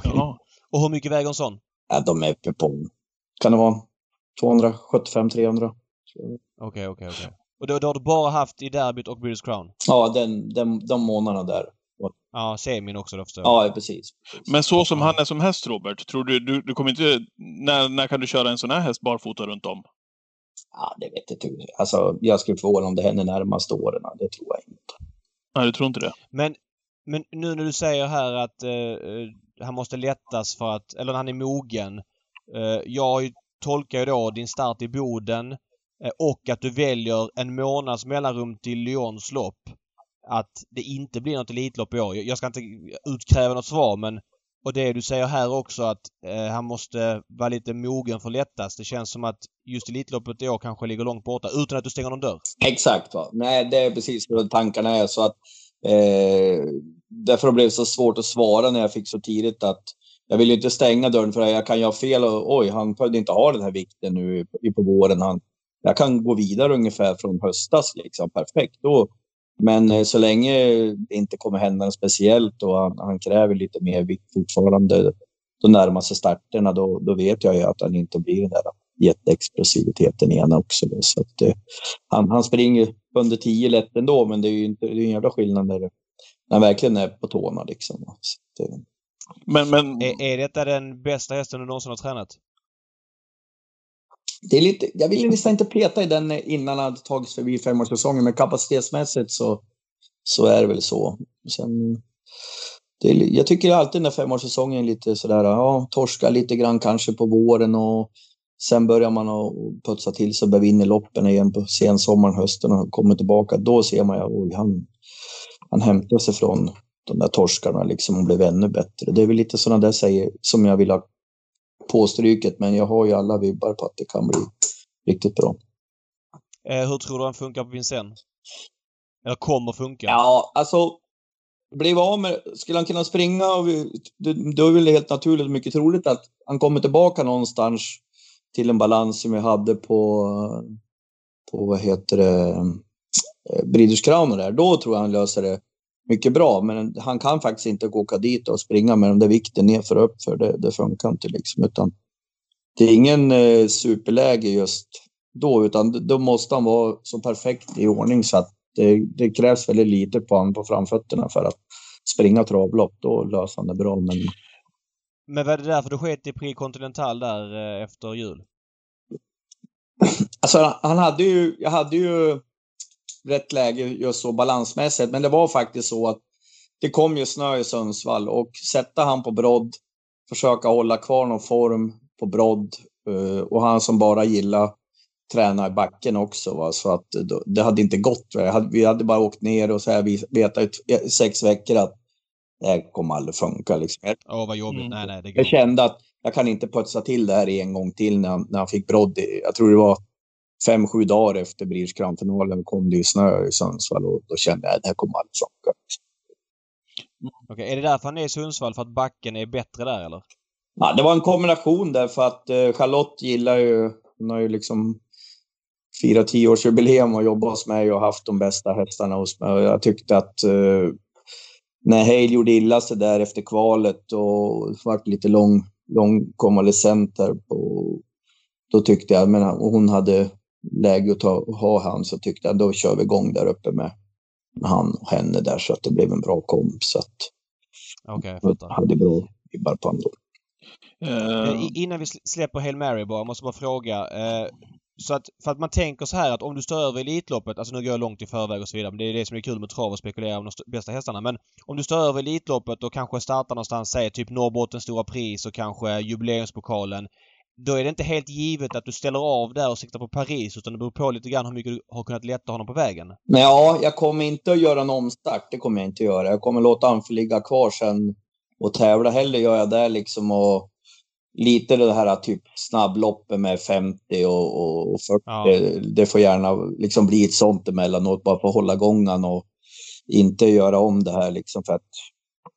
Ja. Och hur mycket väger en sån? Ja, de är uppe på, kan det vara 275-300? Okej, okej, okej. Och då, då har du bara haft i derbyt och British Crown? Ja, den, den, de månaderna där. Ja, semin också då förstår jag. Ja, precis. Men så som han är som häst, Robert, tror du, du, du kommer inte... När, när kan du köra en sån här häst barfota runt om? Ja, det vet jag inte. Alltså, jag skulle förvåna om det händer närmaste åren. Det tror jag inte. Nej, du tror inte det? Men, men nu när du säger här att eh, eh, han måste lättas för att, eller han är mogen. Eh, jag tolkar ju då din start i Boden eh, och att du väljer en månads mellanrum till Lyons lopp. Att det inte blir något Elitlopp i år. Jag ska inte utkräva något svar men och det du säger här också att eh, han måste vara lite mogen för lättast. Det känns som att just Elitloppet i år kanske ligger långt borta utan att du stänger någon dörr. Exakt. Va? Nej, det är precis hur tankarna är. Så att, eh, därför blev det så svårt att svara när jag fick så tidigt att jag vill ju inte stänga dörren för jag kan ju ha fel och oj, han behövde inte ha den här vikten nu på våren. Han, jag kan gå vidare ungefär från höstas liksom. Perfekt. Då, men eh, så länge det inte kommer hända något speciellt och han, han kräver lite mer vikt fortfarande de närmaste starterna, då, då vet jag ju att han inte blir den där jätteexplosiviteten igen också. Då. Så att, eh, han, han springer under 10 lätt ändå, men det är ju inte, det är en jävla skillnad när, det- när han verkligen är på tårna. Liksom. Så att, eh, Men, men Är, är detta den bästa hästen du någonsin har tränat? Det är lite, jag vill nästan inte peta i den innan han hade tagits förbi femårssäsongen, men kapacitetsmässigt så, så är det väl så. Sen, det är, jag tycker alltid när femårssäsongen är lite sådär, ja, torska lite grann kanske på våren och sen börjar man att putsa till sig och vinna loppen igen på sensommaren, hösten och kommer tillbaka. Då ser man ju, oj, han, han hämtar sig från de där torskarna liksom och blev ännu bättre. Det är väl lite sådana där säger som jag vill ha påstryket, men jag har ju alla vibbar på att det kan bli riktigt bra. Eh, hur tror du han funkar på Vincennes? Eller kommer funka? Ja, alltså blev av med, skulle han kunna springa och vi, det, då är väl helt naturligt och mycket troligt att han kommer tillbaka någonstans till en balans som vi hade på, på vad heter det, eh, Breeders Crown där. Då tror jag han löser det mycket bra, men han kan faktiskt inte åka dit och springa med den där vikten nerför och uppför. Det, det funkar inte liksom, utan det är ingen eh, superläge just då, utan då måste han vara så perfekt i ordning så att det, det krävs väldigt lite på honom på framfötterna för att springa travlopp. Då löser han det bra, men Men var det därför du sket i Prix Continental där eh, efter jul? Alltså, han hade ju, jag hade ju rätt läge just så balansmässigt, men det var faktiskt så att det kom ju snö i Sundsvall och sätta han på brodd, försöka hålla kvar någon form på brodd eh, och han som bara gillar träna i backen också. Va? Så att det, hade inte gått. Vi hade bara åkt ner och så här, vi vetat i sex veckor att det här kommer aldrig funka. Liksom. Åh, vad jobbigt. Mm. Nej, nej, det jag kände att jag kan inte putsa till det här en gång till när när han fick brodd. Jag tror det var fem, sju dagar efter Brierskramfinalen kom det ju snö i Sundsvall och då kände jag att det här kommer aldrig funka. Okej, är det därför han är i Sundsvall? För att backen är bättre där eller? Ja, det var en kombination där för att eh, Charlotte gillar ju, hon har ju liksom firat tioårsjubileum och jobbat hos mig och haft de bästa hästarna hos mig. Och jag tyckte att eh, när Hale gjorde illa sig där efter kvalet och varit lite lång, lång konvalescent där på, då tyckte jag, men hon hade läge att ta, ha han så tyckte jag då kör vi igång där uppe med, med han och henne där så att det blev en bra komp. Så att Okej, jag fattar. hade bra vibbar på honom då. eh, Eh, Innan vi sl- släpper Hail Mary bara, jag måste bara fråga. Eh, så att, för att man tänker så här att om du står över Elitloppet, alltså nu går jag långt i förväg och så vidare, men det är det som är kul med trav och spekulera om de st- bästa hästarna. Men om du står över Elitloppet och kanske startar någonstans, säg typ Norrbottens stora pris och kanske jubileumspokalen. Då är det inte helt givet att du ställer av där och siktar på Paris utan det beror på lite grann hur mycket du har kunnat lätta honom på vägen. Ja, jag kommer inte att göra en omstart. Det kommer jag inte att göra. Jag kommer låta han få ligga kvar sen och tävla. Hellre gör jag det liksom och lite det här typ snabbloppet med 50 och, och 40. Ja. Det får gärna liksom bli ett sånt emellanåt, bara för att hålla gångan och inte göra om det här liksom för att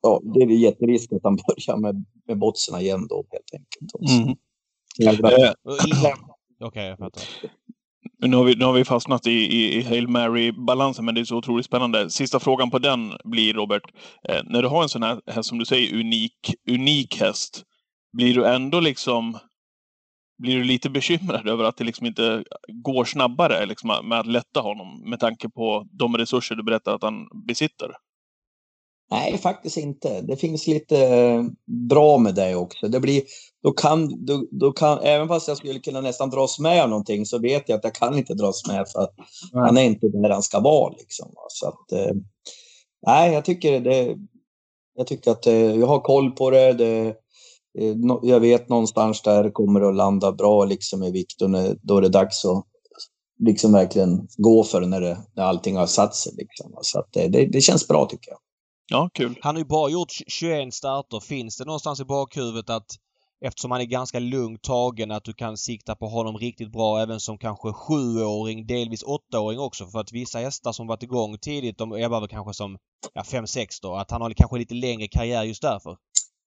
ja, det är jätterisk att han börjar med, med botserna igen då helt enkelt. Mm. Okej, jag fattar. Nu har vi, nu har vi fastnat i, i, i Hail Mary-balansen, men det är så otroligt spännande. Sista frågan på den blir, Robert, eh, när du har en sån här häst, som du säger, unik, unik häst, blir du ändå liksom blir du lite bekymrad över att det liksom inte går snabbare liksom, med att lätta honom med tanke på de resurser du berättar att han besitter? Nej, faktiskt inte. Det finns lite eh, bra med det också. Det blir, då kan, då, då kan, även fast jag skulle kunna nästan dras med av någonting så vet jag att jag kan inte dras med för att han är inte där han ska vara. Liksom. Så att, eh, nej, jag tycker det. Jag tycker att eh, jag har koll på det. det jag vet någonstans där det kommer att landa bra liksom i Viktor när, då är det dags att liksom verkligen gå för det när, det, när allting har satt sig. Liksom. Så att det, det, det känns bra tycker jag. Ja, kul. Han har ju bara gjort 21 starter. Finns det någonstans i bakhuvudet att eftersom han är ganska lugnt tagen att du kan sikta på honom riktigt bra även som kanske sjuåring, delvis åttaåring också. För att vissa hästar som varit igång tidigt de ebbar väl kanske som ja, 5-6 då. Att han har kanske lite längre karriär just därför.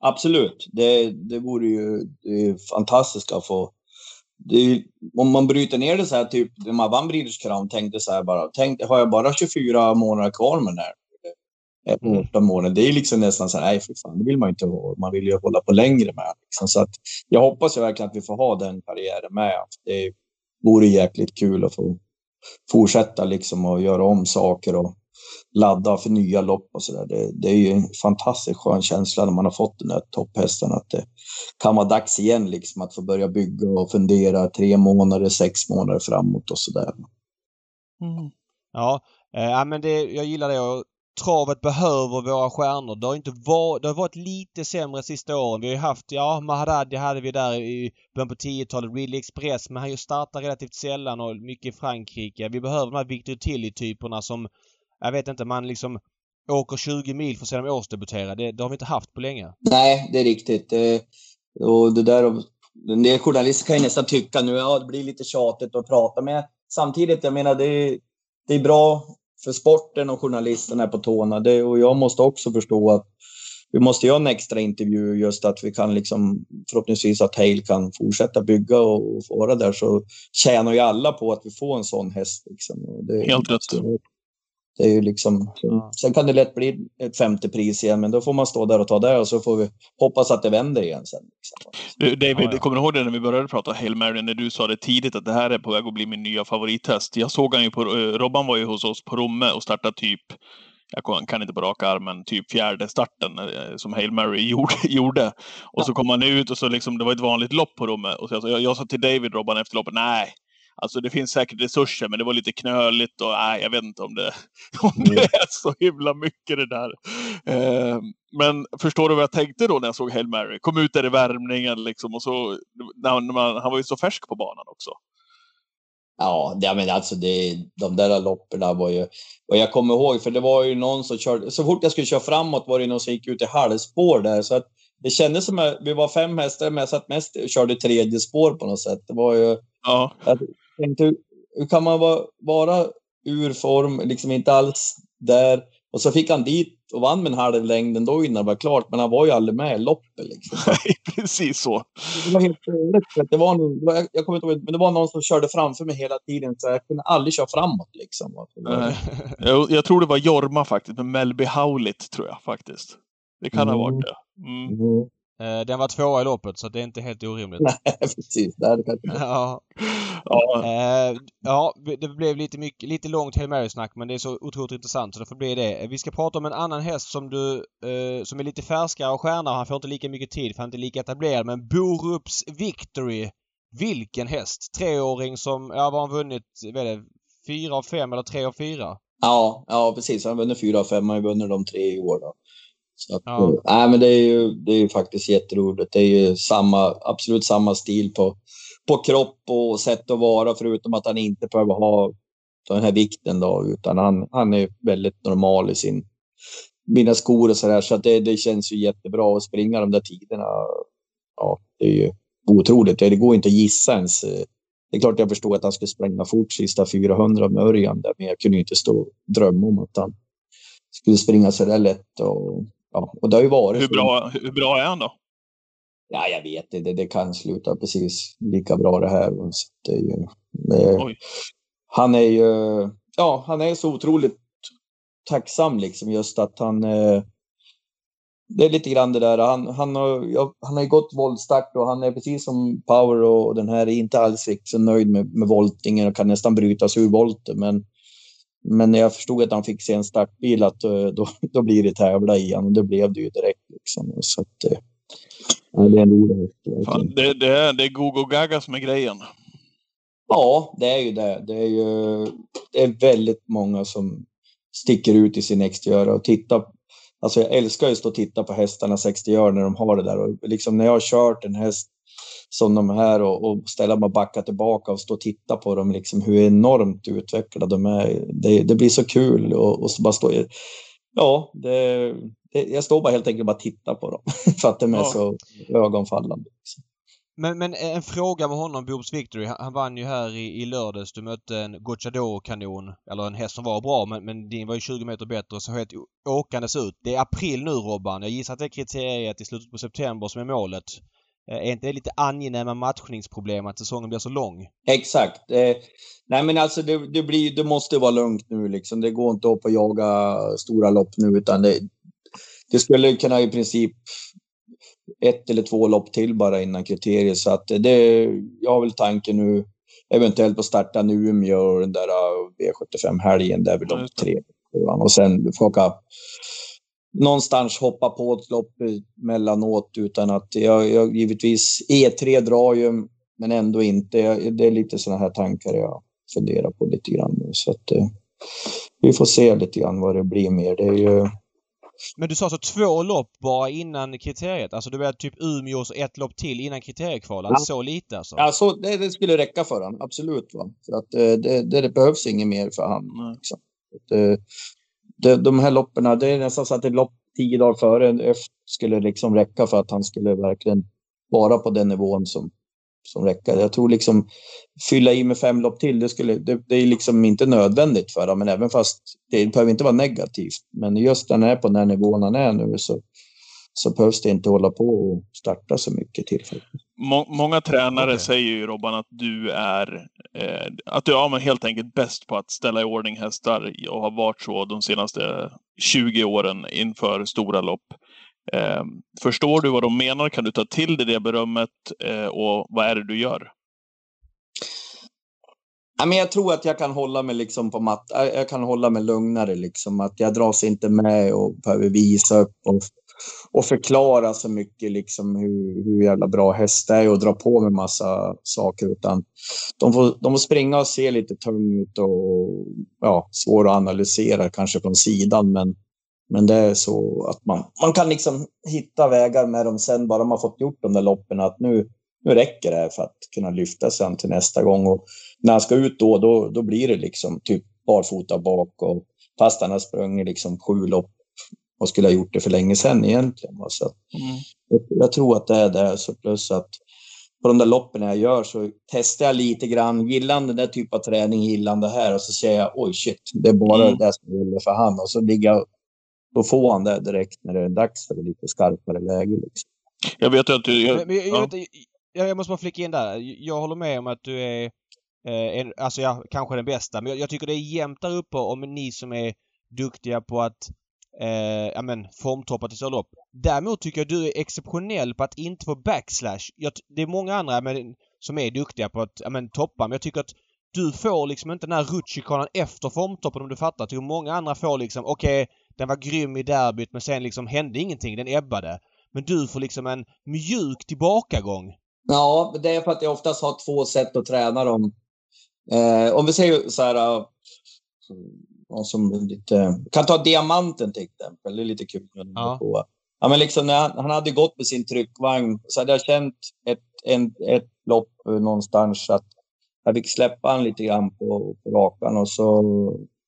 Absolut. Det, det vore ju det är fantastiskt att få... Det är, ju- om man bryter ner det så här, typ när man vann Breeders Crown, tänkte så här bara, tänk, har jag bara 24 månader kvar med den här? Ett Mm. åtta månader. Det är liksom nästan så här, nej för fan, det vill man inte ha. Man vill ju hålla på längre med. Liksom. Så att jag hoppas ju verkligen att vi får ha den karriären med. Det vore jäkligt kul att få fortsätta liksom och göra om saker och ladda för nya lopp och sådär. Det, det är ju en fantastiskt skön känsla när man har fått den där topphästen att det kan vara dags igen liksom att få börja bygga och fundera tre månader, sex månader framåt och sådär. Ja, eh, ja men det, jag gillar det och travet behöver våra stjärnor. Det har inte varit, det har varit lite sämre sista åren. Vi har ju haft, ja Mahadadi hade vi där i början på 10-talet, Ridley Express men han ju startar relativt sällan och mycket i Frankrike. Vi behöver de här Victor Tilly-typerna som, jag vet inte, man liksom åker 20 mil för att se dem årsdebutera. Det, det har vi inte haft på länge. Nej, det är riktigt. Och det där, en del journalister kan ju nästan tycka nu, ja det blir lite tjatigt att prata med. Samtidigt, jag menar det är, det är bra för sporten och journalisterna är på tårna. Det, och jag måste också förstå att vi måste göra en extra intervju just att vi kan liksom förhoppningsvis att Hale kan fortsätta bygga och, vara där så tjänar ju alla på att vi får en sån häst. Liksom. Det, Helt rätt. Det är ju liksom, Ja. Sen kan det lätt bli ett femte pris igen, men då får man stå där och ta det och så får vi hoppas att det vänder igen sen. Liksom. Du, David, Ja, ja. kommer du ihåg det när vi började prata Hail Mary, när du sa det tidigt att det här är på väg att bli min nya favorithäst? Jag såg han ju på, eh, Robban var ju hos oss på Romme och startade typ, jag kan- inte på rak arm, men typ fjärde starten eh, som Hail Mary gjorde. gjorde. Och så kom han ut och så liksom, det var ett vanligt lopp på Romme. Och så jag, jag, jag sa till David, Robban, efter loppet, nej, Alltså det finns säkert resurser, men det var lite knöligt och nej, jag vet inte om det, om det är så himla mycket det där. Eh, men förstår du vad jag tänkte då när jag såg Hail Mary? Kom ut där i värmningen liksom och så, när man, han var ju så färsk på banan också. Ja, det, men alltså det, de där loppen var ju... Och jag kommer ihåg, för det var ju någon som körde... Så fort jag skulle köra framåt var det någon som gick ut i halvspår där. Så att det kändes som att vi var fem hästar, men jag satt mest och körde tredje spår på något sätt. Det var ju... Ja, Jag tänkte, hur, hur kan man vara, vara ur form, liksom inte alls där. Och så fick han dit och vann med en halv längd ändå innan det var klart, men han var ju aldrig med i loppet. Liksom. precis så. Det var helt Det var, någon- var, jag kommer inte ihåg, men det var någon som körde framför mig hela tiden, så jag kunde aldrig köra framåt. Liksom. Nej. Jag, jag tror det var Jorma faktiskt, med Melby Howlitt tror jag faktiskt. Det kan ha varit det. Mm. Mm. Eh, den var tvåa i loppet så det är inte helt orimligt. Nej, precis. Det hade kanske... Ja. Ja, Eh, ja, det blev lite, mycket, lite långt Hail Mary-snack men det är så otroligt intressant så det får bli det. Vi ska prata om en annan häst som du, eh, som är lite färskare och stjärna. Han får inte lika mycket tid för han är inte lika etablerad. Men Borups Victory. Vilken häst! Treåring som, ja vad har han vunnit? Vad är det? Fyra av fem eller tre av fyra? Ja, ja, precis. Han vunnit fyra av fem. Han har vunnit de tre i år. Då. Så att, Ja. eh, nej, men det är ju det är ju faktiskt jätteroligt. Det är ju samma, absolut samma stil på, på kropp och sätt att vara, förutom att han inte behöver ha den här vikten då, utan han, han är väldigt normal i sin mina skor och så där. Så det, det känns ju jättebra att springa de där tiderna. Ja, det är ju otroligt. Det går inte att gissa ens. Det är klart jag förstår att han skulle spränga fort sista 400 med Örjan där, men jag kunde inte stå och drömma om att han skulle springa så där lätt. Och, ja, och det har ju varit hur bra, hur bra är han då? Ja, jag vet inte. Det, kan sluta precis lika bra det här. Så det är ju, det, han är ju ja, han är så otroligt tacksam liksom just att han eh, det är lite grann det där. Han, han, har, ja, han har gått voltstart och han är precis som Power och den här är inte alls så nöjd med, med voltningen och kan nästan bryta sig ur volten. Men, men när jag förstod att han fick se en startbil att eh, då, då blir det tävla igen och det blev det ju direkt. Liksom. Så att, eh, ja, det är en rolig häst. Det, det, är, det är Gogo Gaga som är grejen. Ja, det är ju det. Det är ju det är väldigt många som sticker ut i sin exteriör och tittar. Alltså jag älskar just att titta på hästarnas exteriör när de har det där och liksom när jag har kört en häst som de här och, och ställa mig och backa tillbaka och stå och titta på dem, liksom hur enormt utvecklade de är. Det, det blir så kul och, och så bara stå Ja, det, det, jag står bara helt enkelt och bara tittar på dem för att de är ja. så ögonfallande. Liksom. Men, men en fråga med honom, Boobs Victory. Han, han vann ju här i, i lördags. Du mötte en Gocciador-kanon. Eller en häst som var bra men, men din var ju 20 meter bättre och så helt åkandes ut. Det är april nu Robban. Jag gissar att det är kriteriet i slutet på september som är målet. Eh, är inte det lite angenäma matchningsproblem att säsongen blir så lång? Exakt. Eh, nej men alltså det, det, blir, det måste vara lugnt nu liksom. Det går inte upp och jaga stora lopp nu utan det, det skulle kunna i princip ett eller två lopp till bara innan kriteriet. Så att det, jag har väl tanken nu eventuellt att starta nu Umeå den där V75-helgen där vi de tre. Och sen försöka någonstans hoppa på ett lopp mellanåt utan att jag, jag givetvis E3 drar ju men ändå inte. Det är lite sådana här tankar jag funderar på lite grann nu så att eh, vi får se lite grann vad det blir mer. Det är ju men du sa alltså två lopp bara innan kriteriet? Alltså det var typ Umeå och ett lopp till innan kriteriekvalet? Ja. Så lite alltså? Ja, så det, det skulle räcka för honom. Absolut. Va? För att eh, det, det, det behövs inget mer för honom. Liksom det, de här loppen, det är nästan så att ett lopp tio dagar före skulle liksom räcka för att han skulle verkligen vara på den nivån som, som räcker. Jag tror liksom fylla i med fem lopp till, det, skulle, det, det är liksom inte nödvändigt för honom, men även fast det behöver inte vara negativt. Men just när han är på den här nivån han är nu så, så behövs det inte hålla på och starta så mycket till. Må, många tränare okay. säger ju Robban att du är eh, att du är ja, helt enkelt bäst på att ställa i ordning hästar och har varit så de senaste 20 åren inför stora lopp. Eh, förstår du vad de menar? Kan du ta till dig det berömmet? Eh, och vad är det du gör? Ja, men jag tror att jag kan hålla mig liksom på matt. Jag kan hålla mig lugnare liksom. Att jag dras inte med och behöver visa upp och, och förklara så mycket liksom hur, hur jävla bra häst är och dra på med massa saker. Utan de får, de får springa och se lite tung ut och ja, svår att analysera kanske från sidan. Men men det är så att man, man kan liksom hitta vägar med dem sen bara man fått gjort de där loppen att nu, nu räcker det här för att kunna lyfta sen till nästa gång. Och när han ska ut då, då, då blir det liksom typ barfota bak och fast han har sprungit liksom sju lopp och skulle ha gjort det för länge sedan egentligen. Så mm. jag, jag, tror att det är det. Så plus att på de där loppen jag gör så testar jag lite grann. Gillar den där typen av träning, gillar det här? Och så säger jag oj shit, det är bara mm. det som gäller för han. Och så ligger jag då får han det direkt när det är dags för det lite skarpare läge. Liksom. Jag vet att du... Jag, men, jag, ja. jag, jag, måste bara flika in där. Jag håller med om att du är eh, en, alltså ja, kanske den bästa. Men jag, jag, tycker det är jämnt där uppe om ni som är duktiga på att eh, ja, men, formtoppa till lopp. Däremot tycker jag du är exceptionell på att inte få backslash. Jag, det är många andra men, som är duktiga på att ja, men, toppa men jag tycker att du får liksom inte den här rutschikanan efter formtoppen om du fattar. Jag tycker många andra får liksom, okej, okay, den var grym i derbyt men sen liksom hände ingenting. Den ebbade. Men du får liksom en mjuk tillbakagång. Ja, det är för att jag oftast har två sätt att träna dem. Eh, om vi säger så här... Eh, Uh, som lite, kan ta diamanten till exempel. Det är lite kul. Ja. På. Ja, men liksom när han, han, hade gått med sin tryckvagn så hade jag känt ett, en, ett lopp någonstans att jag fick släppa han lite grann på, på rakan och så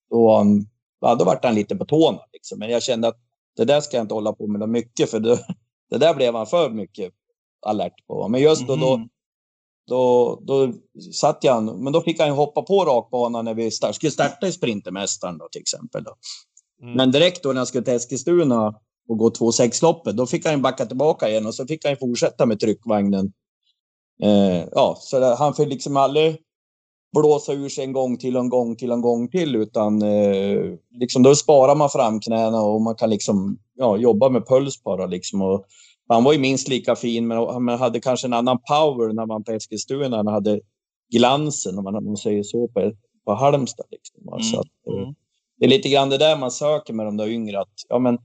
då han ja, då vart han lite på tårna. Liksom. Men jag kände att det där ska jag inte hålla på med mycket, för det, det där blev han för mycket alert på. Men just då, då, Mhm. Då, då satt jag, men då fick han ju hoppa på rakbanan när vi start, skulle starta i Sprintermästaren då till exempel. Då. Mm. Men direkt då när jag skulle till Eskilstuna och gå 2.6-loppet, då fick han backa tillbaka igen och så fick han fortsätta med tryckvagnen. Eh, ja, så han fick liksom aldrig blåsa ur sig en gång till och en gång till och en gång till utan eh, liksom då sparar man framknäna och man kan liksom ja, jobba med puls bara liksom. Och han var ju minst lika fin men han hade kanske en annan power när man på Eskilstuna, han hade glansen om man, man säger så på, på Halmstad. Liksom. va. Så Mm, att, eh, mm. det är lite grann det där man söker med de där yngre. Att, ja, men,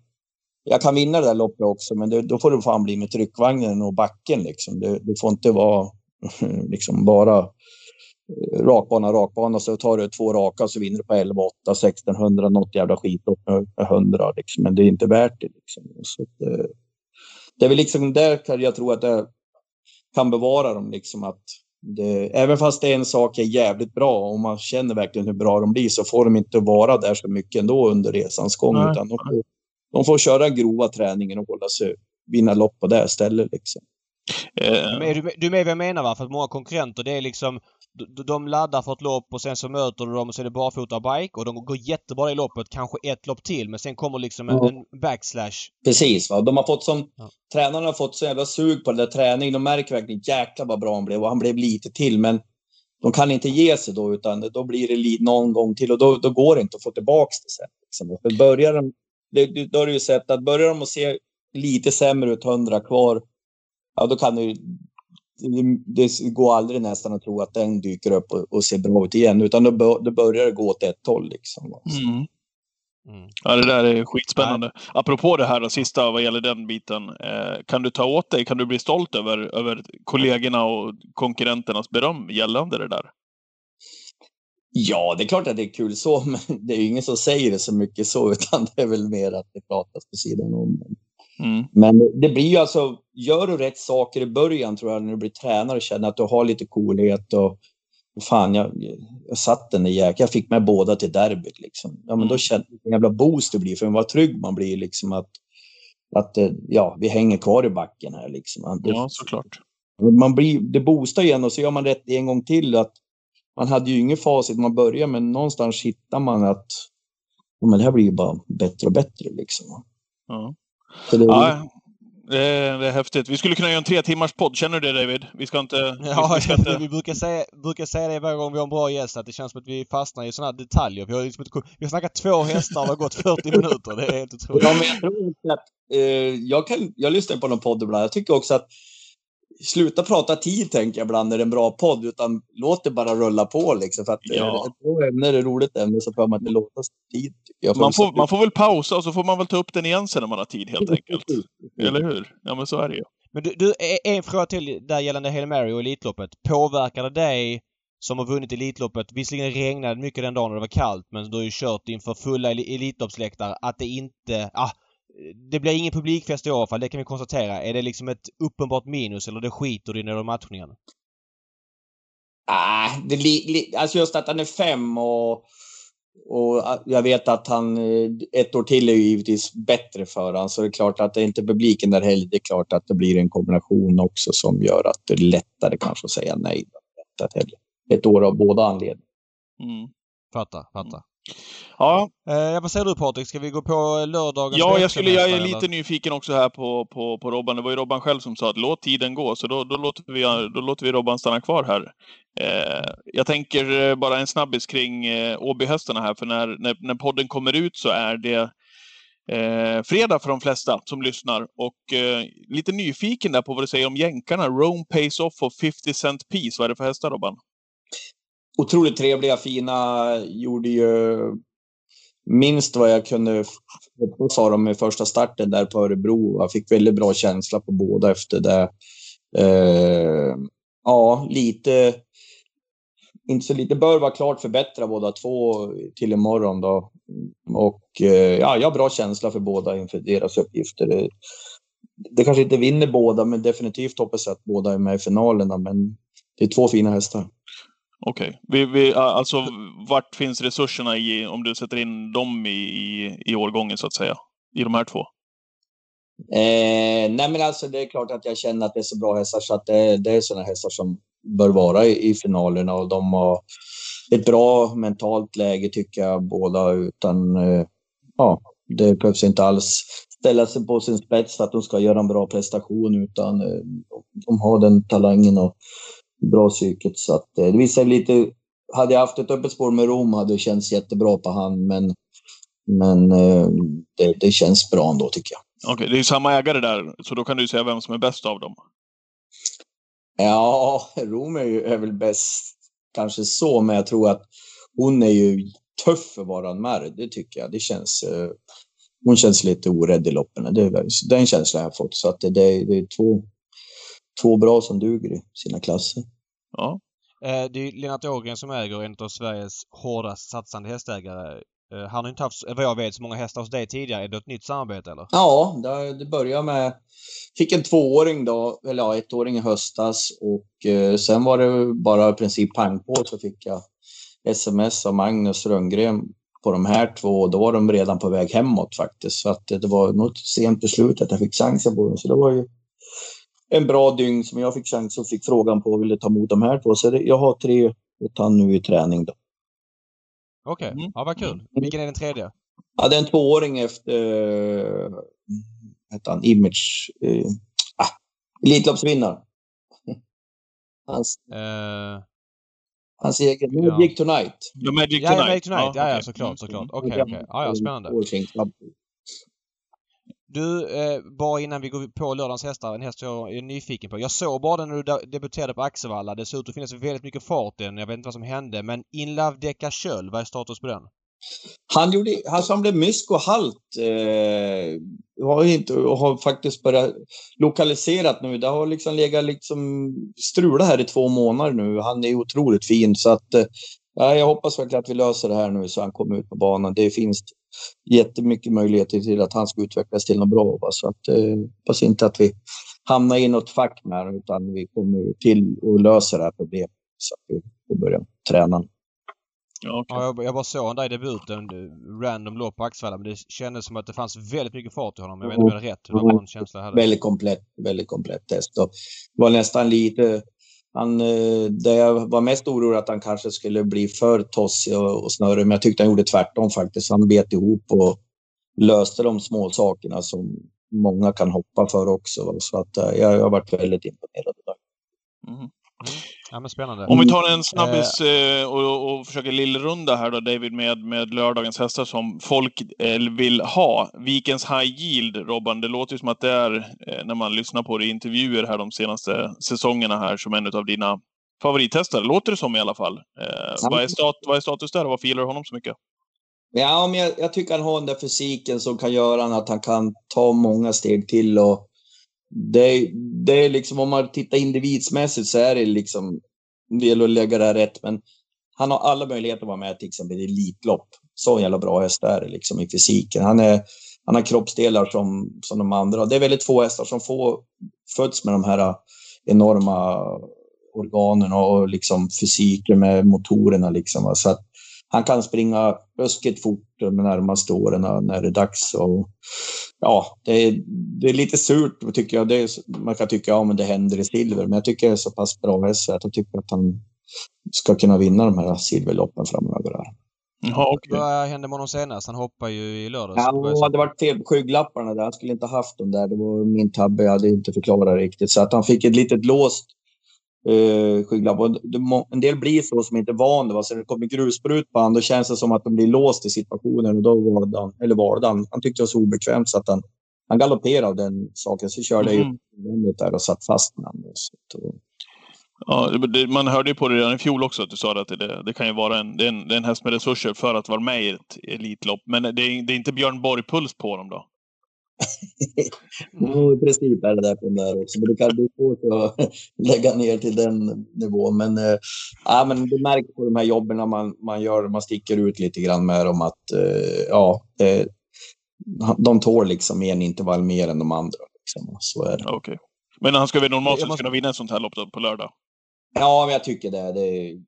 jag kan vinna det där loppet också, men det, då får det fan bli med tryckvagnen och backen. Liksom. Det, det får inte vara liksom bara eh, rakbana, rakbana. Så tar du två raka så vinner du på 11, 8, 1600, något jävla skitlopp med med 100. Liksom. Men det är inte värt det. Liksom. Så att, eh, det är väl liksom där kan jag tror att det kan bevara dem. Liksom, att det, även fast det är en sak är jävligt bra och man känner verkligen hur bra de blir så får de inte vara där så mycket ändå under resans gång. Nej, utan de får, de får köra grova träningen och hålla sig, vinna lopp på det stället. Liksom. Du, du är med vad jag menar va? För att många konkurrenter det är liksom de, laddar för ett lopp och sen så möter du dem och så är det barfota bike och de går jättebra i loppet, kanske ett lopp till men sen kommer liksom en, Ja. en backslash. Precis. Va? De har fått som, Ja. Tränarna har fått så jävla sug på den där träningen. De märker verkligen jäklar vad bra han blev och han blev lite till. Men de kan inte ge sig då utan då blir det någon gång till och då, då går det inte att få tillbaka det sen. Liksom. För börjar de, det, då har du ju sett att börjar de att se lite sämre ut, hundra kvar, ja då kan det det, det går aldrig nästan att tro att den dyker upp och, och ser bra ut igen, utan då, bör, då börjar det gå åt ett håll. Liksom. mm. Mm. Ja, det där är skitspännande. Apropå det här och sista vad gäller den biten. Eh, kan du ta åt dig, kan du bli stolt över, över kollegorna och konkurrenternas beröm gällande det där? Ja, det är klart att det är kul så, men det är ju ingen som säger det så mycket så, utan det är väl mer att det pratas på sidan om. Mm. Men det blir ju alltså, gör du rätt saker i början tror jag när du blir tränare känner att du har lite coolhet och fan, jag, jag satt den i jäk, jag fick med båda till derbyt liksom. Ja, men då Mm. känner jag vilken jävla boost det blir för vad trygg man blir liksom att, att eh, ja, vi hänger kvar i backen här liksom. Det, Ja, såklart. man blir, det boostar igen och så gör man rätt en gång till. Att man hade ju inget facit man börjar, men någonstans hittar man att men det här blir ju bara bättre och bättre. Liksom. Ja. Det, Ja, det är, det är häftigt. Vi skulle kunna göra en tre timmars podd. Känner du det David? Vi ska inte... Ja, vi ska inte... vi brukar säga, brukar säga det varje gång vi har en bra gäst att det känns som att vi fastnar i sådana här detaljer. Vi har, liksom inte, vi har snackat två hästar och det har gått 40 minuter. Det är helt otroligt. ja, men jag, tror att, eh, jag, kan, jag lyssnar på någon podd ibland. Jag tycker också att sluta prata tid, tänker jag ibland, när det är en bra podd, utan låt det bara rulla på. Liksom, för att Ja. ja. ett bra ämne är ett roligt ämne så får man inte låta tid. Jag Man får, man får väl pausa och så får man väl ta upp den igen sen när man har tid helt enkelt. Eller hur? Ja, men så är det ju. Men du, du, e- en fråga till där gällande Hail Mary och Elitloppet. Påverkar det dig som har vunnit Elitloppet? Visserligen regnade det mycket den dagen och det var kallt men du har ju kört inför fulla eli- Elitloppsläktare. Att det inte... Ah, det blir ingen publikfest i år fall, det kan vi konstatera. Är det liksom ett uppenbart minus eller det skiter du i när det är matchningarna? Ah, det li, li, alltså just att han är fem och, och jag vet att han eh, ett år till är ju givetvis bättre för han så det är klart att det är inte publiken där heller. Det är klart att det blir en kombination också som gör att det är lättare kanske att säga nej. Att det är Ett år av båda anledningar. Mm. Fattar, fattar. Ja, Eh, vad säger du Patrik? Ska vi gå på lördagens ja jag, skulle, jag är lite nyfiken också här på, på, på Robban. Det var ju Robban själv som sa att låt tiden gå, så då, då, låter, vi, då låter vi Robban stanna kvar här. Eh, jag tänker eh, bara en snabbis kring eh, Åbyhästarna här, för när, när, när podden kommer ut så är det eh, fredag för de flesta som lyssnar. Och eh, lite nyfiken där på vad du säger om jänkarna. Rome Pays Off och 50 Cent Piece. Vad är det för hästar Robban? Otroligt trevliga, fina, gjorde ju minst vad jag kunde hoppas av dem i första starten där på Örebro. Jag fick väldigt bra känsla på båda efter det. Eh, ja, lite, inte så lite, bör vara klart förbättra båda två till imorgon då. Och eh, ja, jag har bra känsla för båda inför deras uppgifter. Det, det kanske inte vinner båda, men definitivt hoppas jag att båda är med i finalerna. Men det är två fina hästar. Okej. Vi, vi, alltså, vart finns resurserna i, om du sätter in dem i, i, i årgången så att säga? I de här två? Eh, nej men alltså det är klart att jag känner att det är så bra hästar så att det, det är sådana hästar som bör vara i, i finalerna och de har ett bra mentalt läge tycker jag båda utan eh, ja, det behövs inte alls ställa sig på sin spets för att de ska göra en bra prestation utan eh, de har den talangen och bra psyket så att eh, det visar lite hade jag haft ett öppet spår med Rom hade det känts jättebra på hand men men eh, det, det känns bra ändå tycker jag. Okej, okay, det är ju samma ägare där, så då kan du säga vem som är bäst av dem. Ja, Rom är, ju, är väl bäst kanske så, men jag tror att hon är ju tuff för att vara en märr. Det tycker jag. Det känns... Eh, hon känns lite orädd i loppen. Det är den känslan jag har fått. Så att det, det, är två, två bra som duger i sina klasser. Ja. Eh, det är Lennart Ågren som äger en av Sveriges hårdast satsande hästägare. Eh, han har inte haft, vad jag vet, så många hästar hos dig tidigare. Är det ett nytt samarbete eller? Ja, det, började med... Fick en tvååring då, eller ja, ettåring i höstas och eh, sen var det bara i princip pang på så fick jag sms av Magnus Rönngren på de här två och då var de redan på väg hemåt faktiskt. Så att det var något sent beslut att jag fick chansen på dem. Så det var ju en bra dygn som jag fick chans och fick frågan på och ville ta emot de här två. Så det, jag har tre och ta nu i träning då. Okej, okay. mm. ja vad kul. Mm. Vilken är den tredje? Ja, det är en tvååring efter, uh, heter han, Image, uh, ah, Elitloppsvinnare. Hans, uh, hans egen, ja. Magic Tonight. Ja, Magic Tonight. Ja, Magic Tonight. Ja, ja, ja såklart, såklart. Okej, okay, okej. Okay. Ja, ja, spännande. Du, eh, bara innan vi går på lördagens hästar, en häst jag är nyfiken på. Jag såg bara den när du debuterade på Axevalla. Det ser ut att finnas väldigt mycket fart i den. Jag vet inte vad som hände. Men In Love Köl, vad är status på den? Han, gjorde, han samlade mysk och halt. Eh, har inte, och har faktiskt börjat lokaliserat nu. Det har liksom legat liksom strula här i två månader nu. Han är otroligt fin så att eh, jag hoppas verkligen att vi löser det här nu så han kommer ut på banan. Det finns jättemycket möjligheter till att han ska utvecklas till något bra. Va? Så att, eh, hoppas inte att vi hamnar i något fack med utan vi kommer till och löser det här problemet så att vi får börja träna. Ja, okay. ja, jag, jag bara såg honom där i debuten, random lopp på Axevalla, men det kändes som att det fanns väldigt mycket fart i honom. Jag vet inte om jag hade rätt. Det var känsla hade. Väldigt komplett, väldigt komplett test. Och det var nästan lite han, eh, det jag var mest orolig att han kanske skulle bli för tossig och, och snurrig, men jag tyckte han gjorde tvärtom faktiskt. Han bet ihop och löste de små sakerna som många kan hoppa för också. Så att eh, jag, jag har varit väldigt imponerad. Mm. mm. Ja, men spännande. Om vi tar en snabbis eh, och, och försöker lillrunda här då, David, med, med lördagens hästar som folk eh, vill ha. Vikens High Yield, Robban, det låter ju som att det är, eh, när man lyssnar på det i intervjuer här de senaste säsongerna här, som en av dina favorithästar. Låter det som i alla fall. Eh, vad, är stat, vad är status där och varför gillar du honom så mycket? Ja, men jag, jag tycker han har den där fysiken som kan göra att han kan ta många steg till och det, det är liksom, om man tittar individsmässigt så är det liksom, det gäller att lägga det här rätt, men han har alla möjligheter att vara med till exempel i Elitlopp. Så jävla bra häst är det liksom i fysiken. Han, är, han har kroppsdelar som, som de andra. Det är väldigt få hästar som får, föds med de här enorma organen och liksom fysiken med motorerna. Liksom. Så att han kan springa ruskigt fort de närmaste åren när det är dags. Och, ja, det är, det är lite surt tycker jag. Är, man kan tycka att ja, det händer i silver, men jag tycker det är så pass bra häst att jag tycker att han ska kunna vinna de här silverloppen framöver. Här. Ja, okay. Vad hände med honom senast? Han hoppade ju i lördags. Ja, det hade varit fel skygglapparna där. Han skulle inte haft dem där. Det var min tabbe. Jag hade inte förklarat riktigt. Så att han fick ett litet låst eh, skygglappar. En del blir så som inte är van. Va? Så när det kommer honom, då känns det som att de blir låst i situationen. Och då valde han, eller valde han, han tyckte det var så obekvämt så att han, han galopperade av den saken. Så körde mm. jag där och satt fast med honom. Ja, det, man hörde ju på det redan i fjol också att du sa att det, det kan ju vara en, det är en, det är en häst med resurser för att vara med i ett Elitlopp. Men det är, det är inte Björn Borg-puls på dem då? I princip är det där på den där också, men det kan bli svårt att lägga ner till den nivån. Men, äh, ja, men du märker på de här jobben man, man gör, man sticker ut lite grann med dem att äh, ja, det, de tål liksom en intervall mer än de andra. Liksom. Så är det. Okay. Men han ska väl normalt sett måste... kunna vinna ett sånt här lopp på lördag? Ja, men jag tycker det. det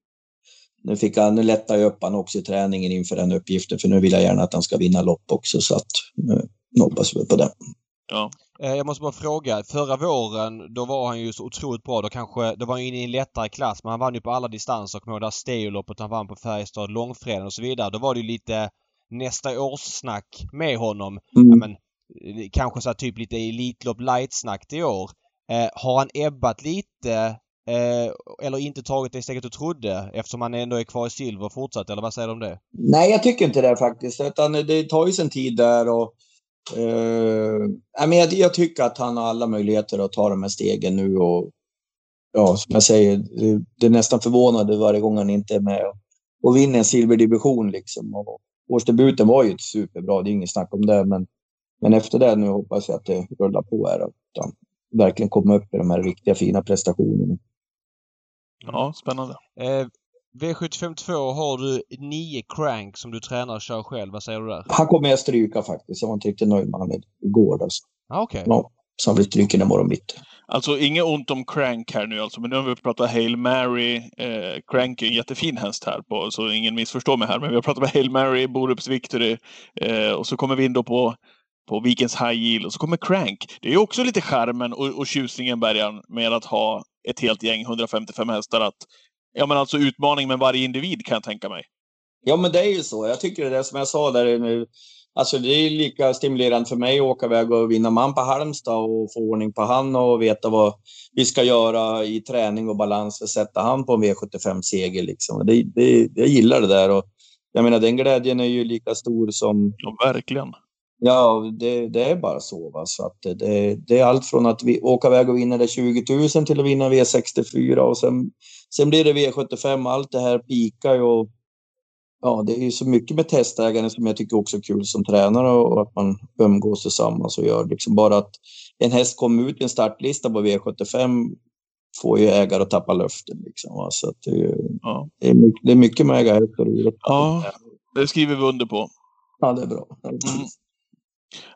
nu, fick han, nu lättar jag upp han också i träningen inför den uppgiften, för nu vill jag gärna att han ska vinna lopp också. Så att nu, hoppas vi på det. Ja. Eh, jag måste bara fråga. Förra våren då var han ju så otroligt bra. Då kanske, då var han inne i en lättare klass men han vann ju på alla distanser. Kommer ihåg det här Steoloppet han vann på Färjestad, Långfredagen och så vidare. Då var det ju lite nästa års snack med honom. Mm. Ja, men, eh, kanske så här typ lite Elitlopp light-snack i år. Eh, har han ebbat lite eh, eller inte tagit det steget du trodde eftersom han ändå är kvar i silver fortsatt eller vad säger du om det? Nej, jag tycker inte det faktiskt. Utan det tar ju sin tid där och eh, men jag, jag tycker att han har alla möjligheter att ta de här stegen nu och ja, som jag säger, det, det är nästan förvånande varje gång han inte är med och, och vinner en silverdivision liksom. Och, årsdebuten var ju superbra, det är inget snack om det, men, men efter det nu hoppas jag att det rullar på här och han verkligen kommer upp i de här riktiga fina prestationerna. Ja, spännande. Eh, V752 har du nio crank som du tränar och kör själv. Vad säger du där? Han kommer jag stryka faktiskt. Jag var inte riktigt nöjd med honom igår. Alltså. Ah, Okej. Ja, så han blir stryken imorgon bitti. Alltså inget ont om Crank här nu alltså, men nu har vi pratat Hail Mary. Eh, Crank är en jättefin häst här, på, så ingen missförstår mig här. Men vi har pratat med Hail Mary, Borups Victory eh, och så kommer vi in då på, på Vikens High Yield och så kommer Crank. Det är ju också lite charmen och, och tjusningen, Bergan, med att ha ett helt gäng 155 hästar. Att, ja, men alltså utmaning med varje individ kan jag tänka mig. Ja, men det är ju så. Jag tycker det är som jag sa där nu. Alltså det är lika stimulerande för mig att åka iväg och vinna man på Halmstad och få ordning på han och veta vad vi ska göra i träning och balans för att sätta han på en V75-seger. Liksom. Det, det, jag gillar det där. Och jag menar, den glädjen är ju lika stor som... Ja, verkligen. Ja, det, det är bara så. Va? så att det, det är allt från att vi åka iväg och vinna det 20 000 till att vinna V64 och sen, sen blir det V75. Allt det här pikar ju och ja, det är ju så mycket med testägaren som jag tycker också är kul som tränare och att man umgås tillsammans och gör liksom bara att en häst kommer ut i en startlista på V75 får ju ägare att tappa luften. Liksom, va? Så det, är, ju- Ja. det, är mycket, det är mycket med ägarhästar. och. Ja, det skriver vi under på. ja, det är bra. Mm.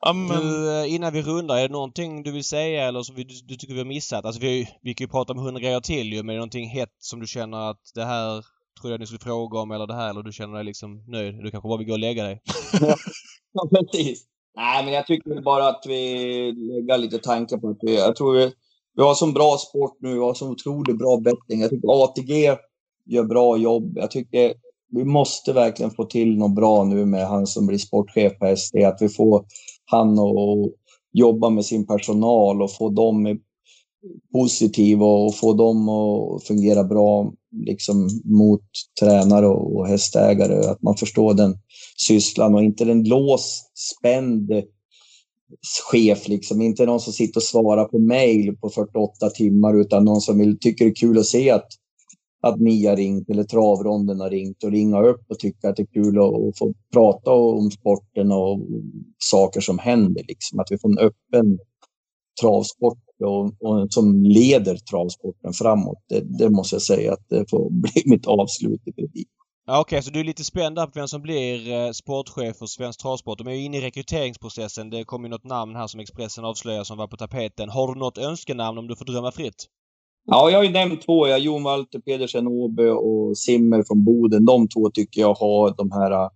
Ja, men, Du, eh, innan vi rundar, är det någonting du vill säga eller som vi, du, du tycker vi har missat? Alltså vi, vi kan ju prata om hundra grejer till ju, men är det någonting hett som du känner att det här tror jag ni skulle fråga om eller det här eller du känner dig liksom nöjd? Du kanske bara vill gå och lägga dig? Ja, precis. Nej, men jag tycker bara att vi lägger lite tankar på att vi, jag tror vi, vi har så bra sport nu, vi har så otroligt bra betting. Jag tycker ATG gör bra jobb. Jag tycker vi måste verkligen få till något bra nu med han som blir sportchef på SD. Att vi får han att jobba med sin personal och få dem positiva och få dem att fungera bra liksom mot tränare och hästägare. Att man förstår den sysslan och inte den lås spänd chef, liksom. inte någon som sitter och svarar på mejl på 48 timmar utan någon som vill, tycker det är kul att se att, att ni har ringt eller travronden har ringt och ringa upp och tycka att det är kul att, att få prata om sporten och saker som händer. Liksom. Att vi får en öppen travsport och, och som leder travsporten framåt. Det, det måste jag säga att det får bli mitt avslut i princip. Ja, Okej, så du är lite spänd där på vem som blir eh, sportchef för Svensk Travsport. De är ju inne i rekryteringsprocessen. Det kom ju något namn här som Expressen avslöjar som var på tapeten. Har du något önskenamn om du får drömma fritt? Ja, jag har ju nämnt två. Jag, Jon Walter Pedersen Åby och Simmer från Boden. De två tycker jag har de här... Äh,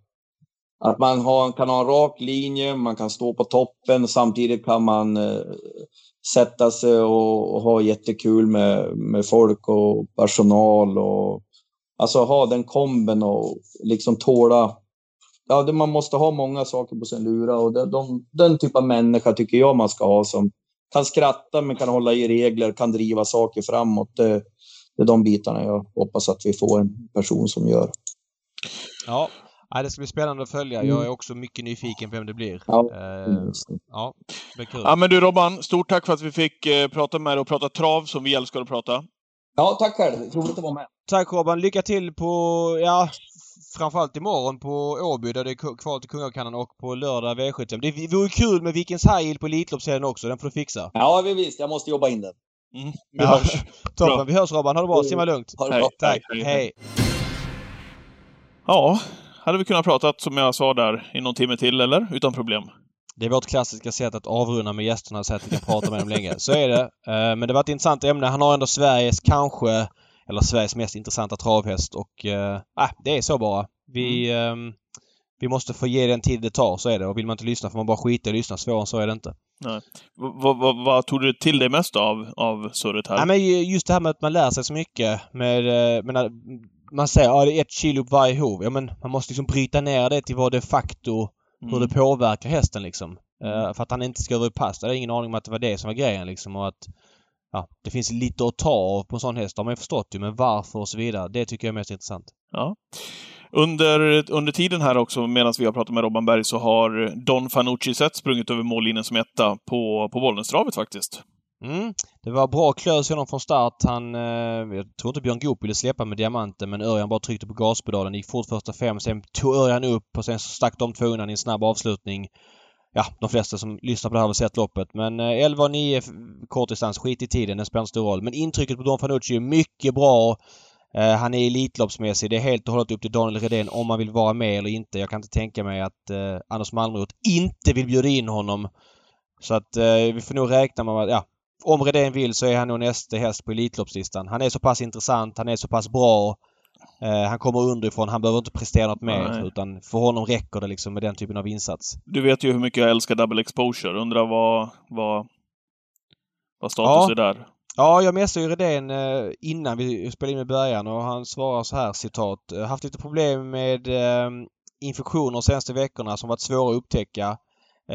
att man har, kan ha en rak linje, man kan stå på toppen. Samtidigt kan man eh, sätta sig och, och ha jättekul med, med folk och personal. Och, alltså ha den komben och liksom tåla... Ja, det, man måste ha många saker på sin lura och de, de, den typ av människa tycker jag man ska ha som kan skratta men kan hålla i regler, kan driva saker framåt. Det, det är de bitarna jag hoppas att vi får en person som gör. Ja. Det ska bli spännande att följa. Mm. Jag är också mycket nyfiken på vem det blir. Ja. Eh, ja, det kul. ja, men du Robban, stort tack för att vi fick eh, prata med dig och prata trav som vi älskar att prata. Ja, tack själv. Roligt att vara med. Tack Robban. Lycka till på, ja, framförallt imorgon på Åby där det är kval till Kungakannen och på lördag V75. Det vore kul med Vikens High Yield på Elitloppsserien också. Den får du fixa. Ja, vi visst. Jag måste jobba in den. Mm, vi Ja. hörs. Toppen. Bra. Vi hörs Robban. Ha det bra. Simma lugnt. Ha det Hej. bra. Tack. Hej, Hej. hej. Ja, hade vi kunnat prata som jag sa där i någon timme till eller? Utan problem. Det är vårt klassiska sätt att avrunda med gästerna så att vi kan prata med dem länge. Så är det. Eh, Men det var ett intressant ämne. Han har ändå Sveriges kanske, eller Sveriges mest intressanta travhäst och äh, det är så bara. Vi, ehm, vi måste få ge den tid det tar, så är det. Och vill man inte lyssna får man bara skita i att lyssna. Svårare än så är det inte. Nej. Vad va, va, tog du till dig mest av, av surret här? Ja, men just det här med att man lär sig så mycket med... eh, menar, man säger att ja, det är ett kilo på varje hov. Ja, men man måste liksom bryta ner det till vad de facto hur Mm. det påverkar hästen liksom. Eh, för att han inte ska över pass. Jag har ingen aning om att det var det som var grejen liksom. Och att ja, det finns lite att ta av på en sån häst. Det har man ju förstått ju. Men varför och så vidare. Det tycker jag är mest intressant. Ja. Under, under tiden här också, medan vi har pratat med Robban Berg, så har Don Fanucci sett sprungit över mållinjen som etta på, på Bollnästravet faktiskt. Mm. Det var bra klös honom från start. Han... Eh, jag tror inte Björn Goop ville släppa med diamanten men Örjan bara tryckte på gaspedalen. gick fort första fem. Sen tog Örjan upp och sen stack de två undan i en snabb avslutning. Ja, de flesta som lyssnar på det här har väl sett loppet. Men eh, 11 och 9 kort kortdistans, skit i tiden, det spelar inte stor roll. Men intrycket på Don Fanucci är mycket bra. Eh, han är elitloppsmässig. Det är helt och hållet upp till Daniel Redén om man vill vara med eller inte. Jag kan inte tänka mig att eh, Anders Malmroth inte vill bjuda in honom. Så att eh, vi får nog räkna med att, ja, om Redén vill så är han nog nästa häst på Elitloppslistan. Han är så pass intressant, han är så pass bra. Eh, han kommer underifrån, han behöver inte prestera något mer. Nej. Utan för honom räcker det liksom med den typen av insats. Du vet ju hur mycket jag älskar double exposure. Undrar vad, vad, vad status Ja. är där? Ja, jag messade ju Redén eh, innan vi spelade in med början och han svarar så här citat. "Eh, Haft lite problem med infektioner de senaste veckorna som varit svåra att upptäcka.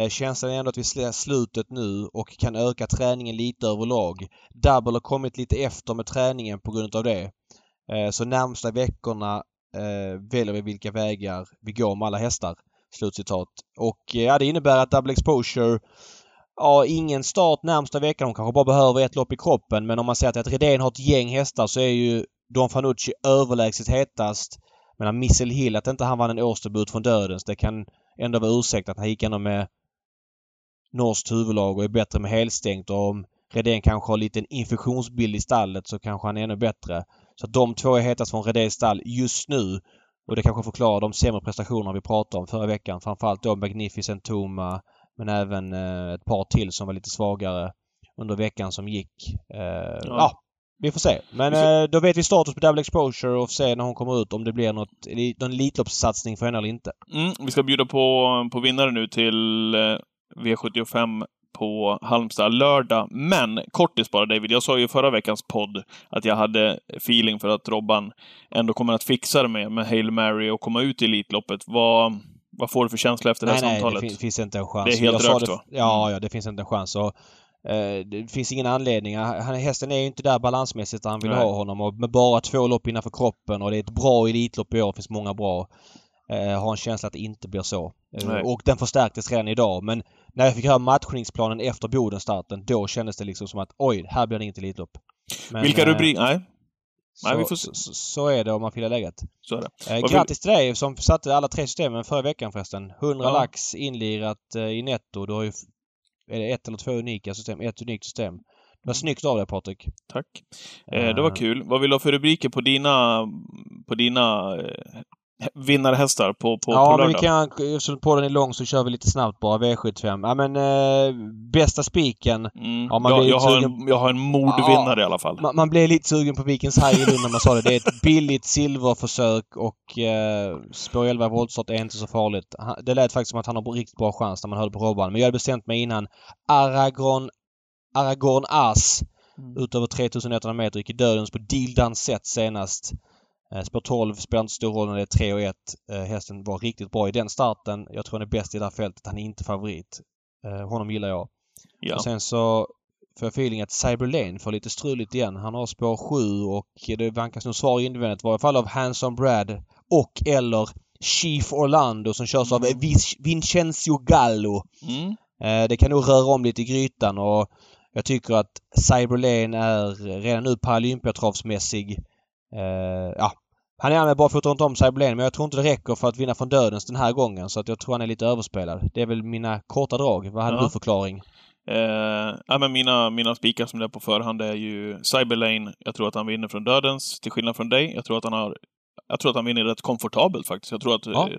Känslan är ändå att vi ser slutet nu och kan öka träningen lite överlag. Double har kommit lite efter med träningen på grund av det. Eh, så närmsta veckorna eh, väljer vi vilka vägar vi går med alla hästar. Slutcitat. Och eh, ja, det innebär att double exposure Ja, ingen start närmsta veckan. De kanske bara behöver ett lopp i kroppen. Men om man säger att Redén har ett gäng hästar så är ju Don Fanucci överlägset hetast. Men Missel Hill, att inte han vann en årsdebut från dödens, det kan ändå vara ursäkt att han gick ändå med norskt huvudlag och är bättre med helstängt. Och om Redén kanske har en liten infektionsbild i stallet så kanske han är ännu bättre. Så att de två är hetast från Redéns stall just nu. Och det kanske förklarar de sämre prestationer vi pratade om förra veckan. Framförallt då Magnificent Toma men även eh, ett par till som var lite svagare under veckan som gick. Eh, ja. vi får se. Men eh, då vet vi status på Double Exposure och får se när hon kommer ut om det blir något, någon Elitloppssatsning för henne eller inte. Mm, vi ska bjuda på, på vinnare nu till eh, V75 på Halmstad lördag. Men kortis bara David, jag sa ju i förra veckans podd att jag hade feeling för att Robban ändå kommer att fixa det med, med Hail Mary och komma ut i Elitloppet. Vad, vad får du för känsla efter det nej, här nej, det samtalet? fin- finns inte en chans. Det är helt rökt det- då? Ja, ja, det finns inte en chans. Och, eh, det finns ingen anledning. Han, hästen är ju inte där balansmässigt där han vill Nej. ha honom. Och med bara två lopp innanför kroppen och det är ett bra Elitlopp i år. Det finns många bra. Eh, har en känsla att det inte blir så. Eh, Nej. och den förstärktes redan idag. Men när jag fick höra matchningsplanen efter Bodenstarten, då kändes det liksom som att oj, här blir det inget Elitlopp. Men, Vilka eh, rubriker? Nej, Så, Nej, vi får så, så, är det om man filar läget. så är det. Eh, grattis till dig som satte alla tre systemen förra veckan förresten. 100 Ja. lax inlirat eh, i netto. Du har ju... Är det ett eller två unika system? Ett unikt system. Det var snyggt av dig Patrik. Tack. Eh, det var kul. Vad vill du ha för rubriker på dina, på dina vinnarhästar på, på, ja, på men vi lördag? kan... Eftersom podden är lång så kör vi lite snabbt bara. V75. Ja, men eh, bästa spiken. Mm. Ja, man jag, blir jag, har sugen- en, jag har en mordvinnare i alla fall. Man, man blev lite sugen på Vikens High i Lund när man sa det. Det är ett billigt silverförsök och eh, spår 11 voltstart är inte så farligt. Det lät faktiskt som att han har riktigt bra chans när man hörde på Robban. Men jag hade bestämt mig innan. Aragorn, Aragorn As Mm. utöver 3100 meter gick i dödens på Dildans sätt senast. Eh, spår 12 spelar inte stor roll när det är 3 och 1. Eh, hästen var riktigt bra i den starten. Jag tror han är bäst i det här fältet. Han är inte favorit. Eh, honom gillar jag. Ja. Och sen så får jag feeling att Cyberlane får lite struligt igen. Han har spår 7 och det vankas nog svar invändigt. I varje fall av Hanson Brad och eller Chief Orlando som körs av Mm. Vincenzo Gallo. Mm. Det kan nog röra om lite i grytan och jag tycker att Cyberlane är redan nu paralympiatravsmässig. Eh, ja, han är med barfota runt om Cyberlane men jag tror inte det räcker för att vinna från dödens den här gången så att jag tror han är lite överspelad. Det är väl mina korta drag. Vad hade Ja. du för förklaring? Eh, ja, men mina, mina spikar som det är på förhand är ju Cyberlane. Jag tror att han vinner från dödens, till skillnad från dig. Jag tror att han har... Jag tror att han vinner rätt komfortabelt faktiskt. Jag tror att... Ja. Eh,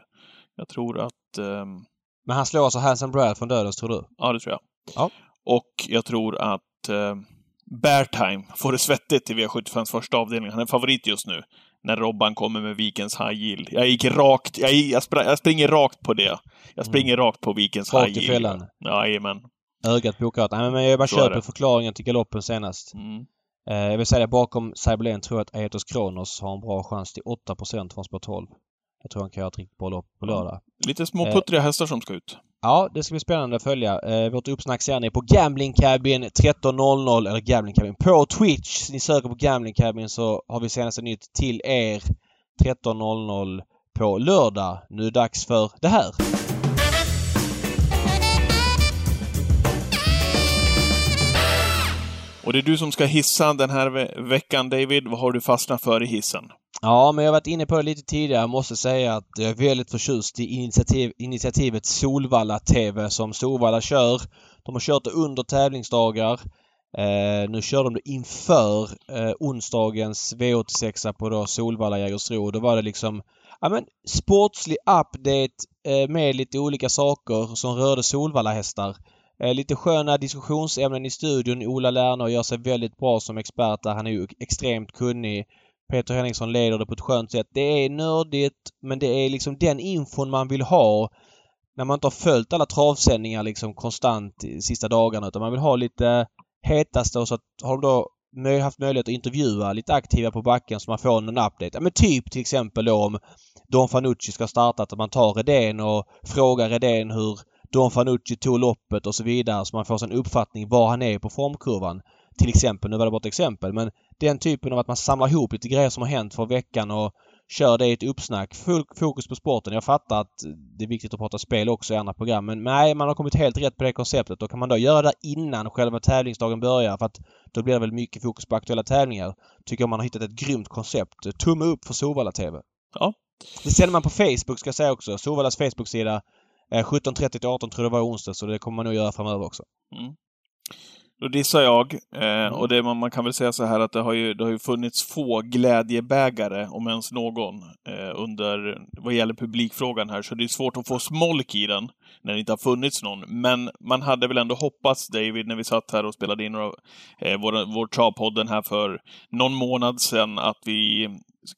jag tror att... ehm, Men han slår alltså Hanson Brad från dödens tror du? ja, det tror jag. Ja. Och jag tror att eh, Bear Time får det svettigt till V75s första avdelning. Han är favorit just nu. När Robban kommer med Vikens high yield. Jag gick rakt, jag, jag, spr jag springer rakt på det. Jag springer rakt på Vikens Rakt high yield. fällan. Jajamän. Ögat på kartan. Nej, men jag bara Så köper förklaringen till galoppen senast. Mm. Eh, jag vill säga det, bakom Cyberlen tror jag att Aetos Kronos har en bra chans till 8% från spår 12. Jag tror han kan göra ett riktigt bra lopp på lördag. Lite små Eh. puttriga hästar som ska ut. Ja, det ska bli spännande att följa. Eh, vårt uppsnack ser ni på Gambling Cabin 13.00 eller Gambling Cabin på Twitch. Ni söker på Gambling Cabin så har vi senaste nytt till er 13.00 på lördag. Nu är det dags för det här. Och det är du som ska hissa den här ve veckan, David. Vad har du fastnat för i hissen? Ja, men jag har varit inne på det lite tidigare. Jag måste säga att jag är väldigt förtjust i initiativ, initiativet Solvalla TV som Solvalla kör. De har kört det under tävlingsdagar. Eh, nu kör de det inför eh, onsdagens V86 på då Solvalla Jägersro. Då var det liksom ja, men, sportslig update eh, med lite olika saker som rörde Solvalla hästar. Eh, lite sköna diskussionsämnen i studion. Ola Lerner gör sig väldigt bra som expert där. Han är ju extremt kunnig. Peter Henningsson leder det på ett skönt sätt. Det är nördigt men det är liksom den infon man vill ha när man inte har följt alla travsändningar liksom konstant de sista dagarna utan man vill ha lite hetaste och så att har de då haft möjlighet att intervjua lite aktiva på backen så man får en update. Ja, men typ till exempel då om Don Fanucci ska starta att man tar Redén och frågar Redén hur Don Fanucci tog loppet och så vidare så man får sig en uppfattning var han är på formkurvan. Till exempel, nu var det bara ett exempel, men den typen av att man samlar ihop lite grejer som har hänt för veckan och kör det i ett uppsnack. Full fokus på sporten. Jag fattar att det är viktigt att prata spel också i andra program men nej, man har kommit helt rätt på det konceptet. Och kan man då göra det innan själva tävlingsdagen börjar för att då blir det väl mycket fokus på aktuella tävlingar. Tycker jag man har hittat ett grymt koncept. Tumme upp för Solvalla TV. Ja. Det sänder man på Facebook ska jag säga också. Solvallas Facebook-sida. Eh, 17.30 till 18 tror jag det var i onsdag så det kommer man nog göra framöver också. Mm. Då dissar jag. Eh, Mm. Och det, man, man kan väl säga så här att det har ju, det har ju funnits få glädjebägare, om ens någon, eh, under vad gäller publikfrågan här. Så det är svårt att få smolk i den när det inte har funnits någon. Men man hade väl ändå hoppats, David, när vi satt här och spelade in några, eh, vår, vår travpodden här för någon månad sedan, att vi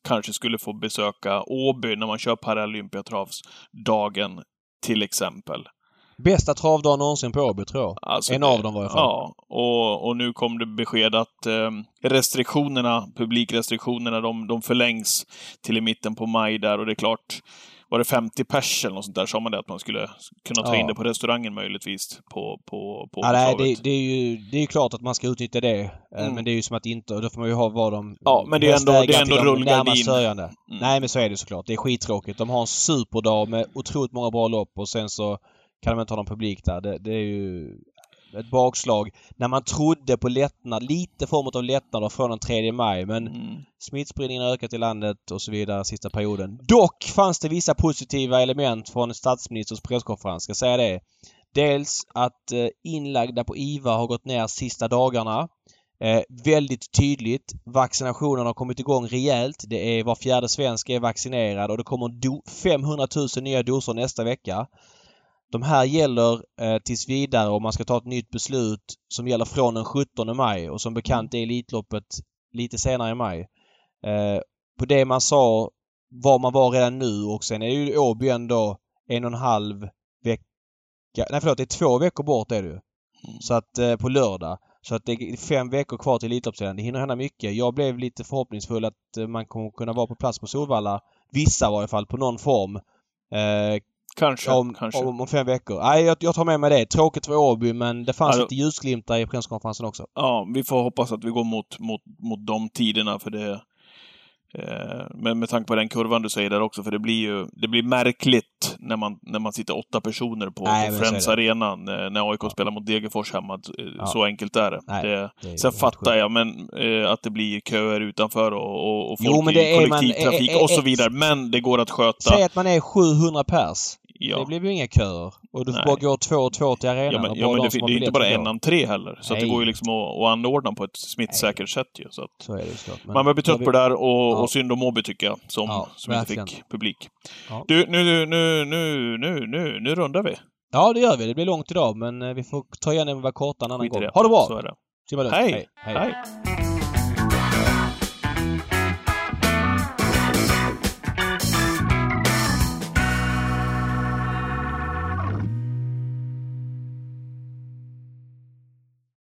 kanske skulle få besöka Åby när man kör Paralympiatravsdagen, till exempel. Bästa travdagen någonsin på Åby tror jag. Alltså en av dem var i alla fall. Ja, och, och nu kom det besked att eh, restriktionerna, publikrestriktionerna, de, de förlängs till i mitten på maj där och det är klart, var det 50 pers eller något sånt där, sa man det att man skulle kunna ta Ja. in det på restaurangen möjligtvis på, på, på Ja, nej, det, det, är ju, det är ju klart att man ska utnyttja det. Eh, Mm. Men det är ju som att inte, och då får man ju ha vad de... Ja, men det är ändå- det är ändå rullgardin. Mm. Nej, men så är det såklart. Det är skittråkigt. De har en superdag med otroligt många bra lopp och sen så kan de inte ha någon publik där. Det, det är ju ett bakslag. När man trodde på lättnad, lite form av lättnader från den 3 maj men Mm. Smittspridningen har ökat i landet och så vidare sista perioden. Dock fanns det vissa positiva element från statsministerns presskonferens, ska jag säga det. Dels att eh, inlagda på IVA har gått ner sista dagarna. Eh, väldigt tydligt. Vaccinationen har kommit igång rejält. Det är var fjärde svensk är vaccinerad och det kommer do- 500 000 nya doser nästa vecka. De här gäller eh, tills vidare och man ska ta ett nytt beslut som gäller från den 17 maj och som bekant är Elitloppet lite senare i maj. Eh, på det man sa var man var redan nu och sen är ju Åby ändå en och en halv vecka... Nej förlåt, det är två veckor bort är det ju. Så att eh, på lördag. Så att det är fem veckor kvar till Elitloppsserien. Det hinner hända mycket. Jag blev lite förhoppningsfull att eh, man kommer kunna vara på plats på Solvalla. Vissa var i alla fall på någon form. Eh, Kanske, om, kanske. om, om fem veckor. Nej, jag, jag tar med mig det. Tråkigt för Åby men det fanns Ja, då- lite ljusglimtar i presskonferensen också. Ja, vi får hoppas att vi går mot, mot, mot de tiderna för det eh, men med tanke på den kurvan du säger där också, för det blir ju det blir märkligt när man, när man sitter åtta personer på, Nej, på är Friends. Arena när AIK spelar mot Degerfors hemma. Eh, Ja. Så enkelt är det. Nej, det det är sen fattar sjukt. jag men, eh, att det blir köer utanför och, och, och Jo, folk det i är man- kollektivtrafik eh, eh, och så vidare. Men det går att sköta. Säg att man är 700 pers. Ja. Det blir ju inga köer. Och du får Nej. bara gå två och två till arenan. Ja, men, och ja, men de det, det är inte bara en entré heller. Så det går ju liksom att, att anordna på ett smittsäkert sätt ju. Så Så är det. Men- man börjar bli trött på det där och, Ja. och synd om Åby tycker jag, som, Ja, som inte fick publik. Ja. Du, nu, nu, nu, nu, nu, nu, rundar vi. Ja, det gör vi. Det blir långt idag men eh, vi får ta igen det med att vara korta en annan gång. det. Ha det bra! Så är det. Hej! Hej! Hej.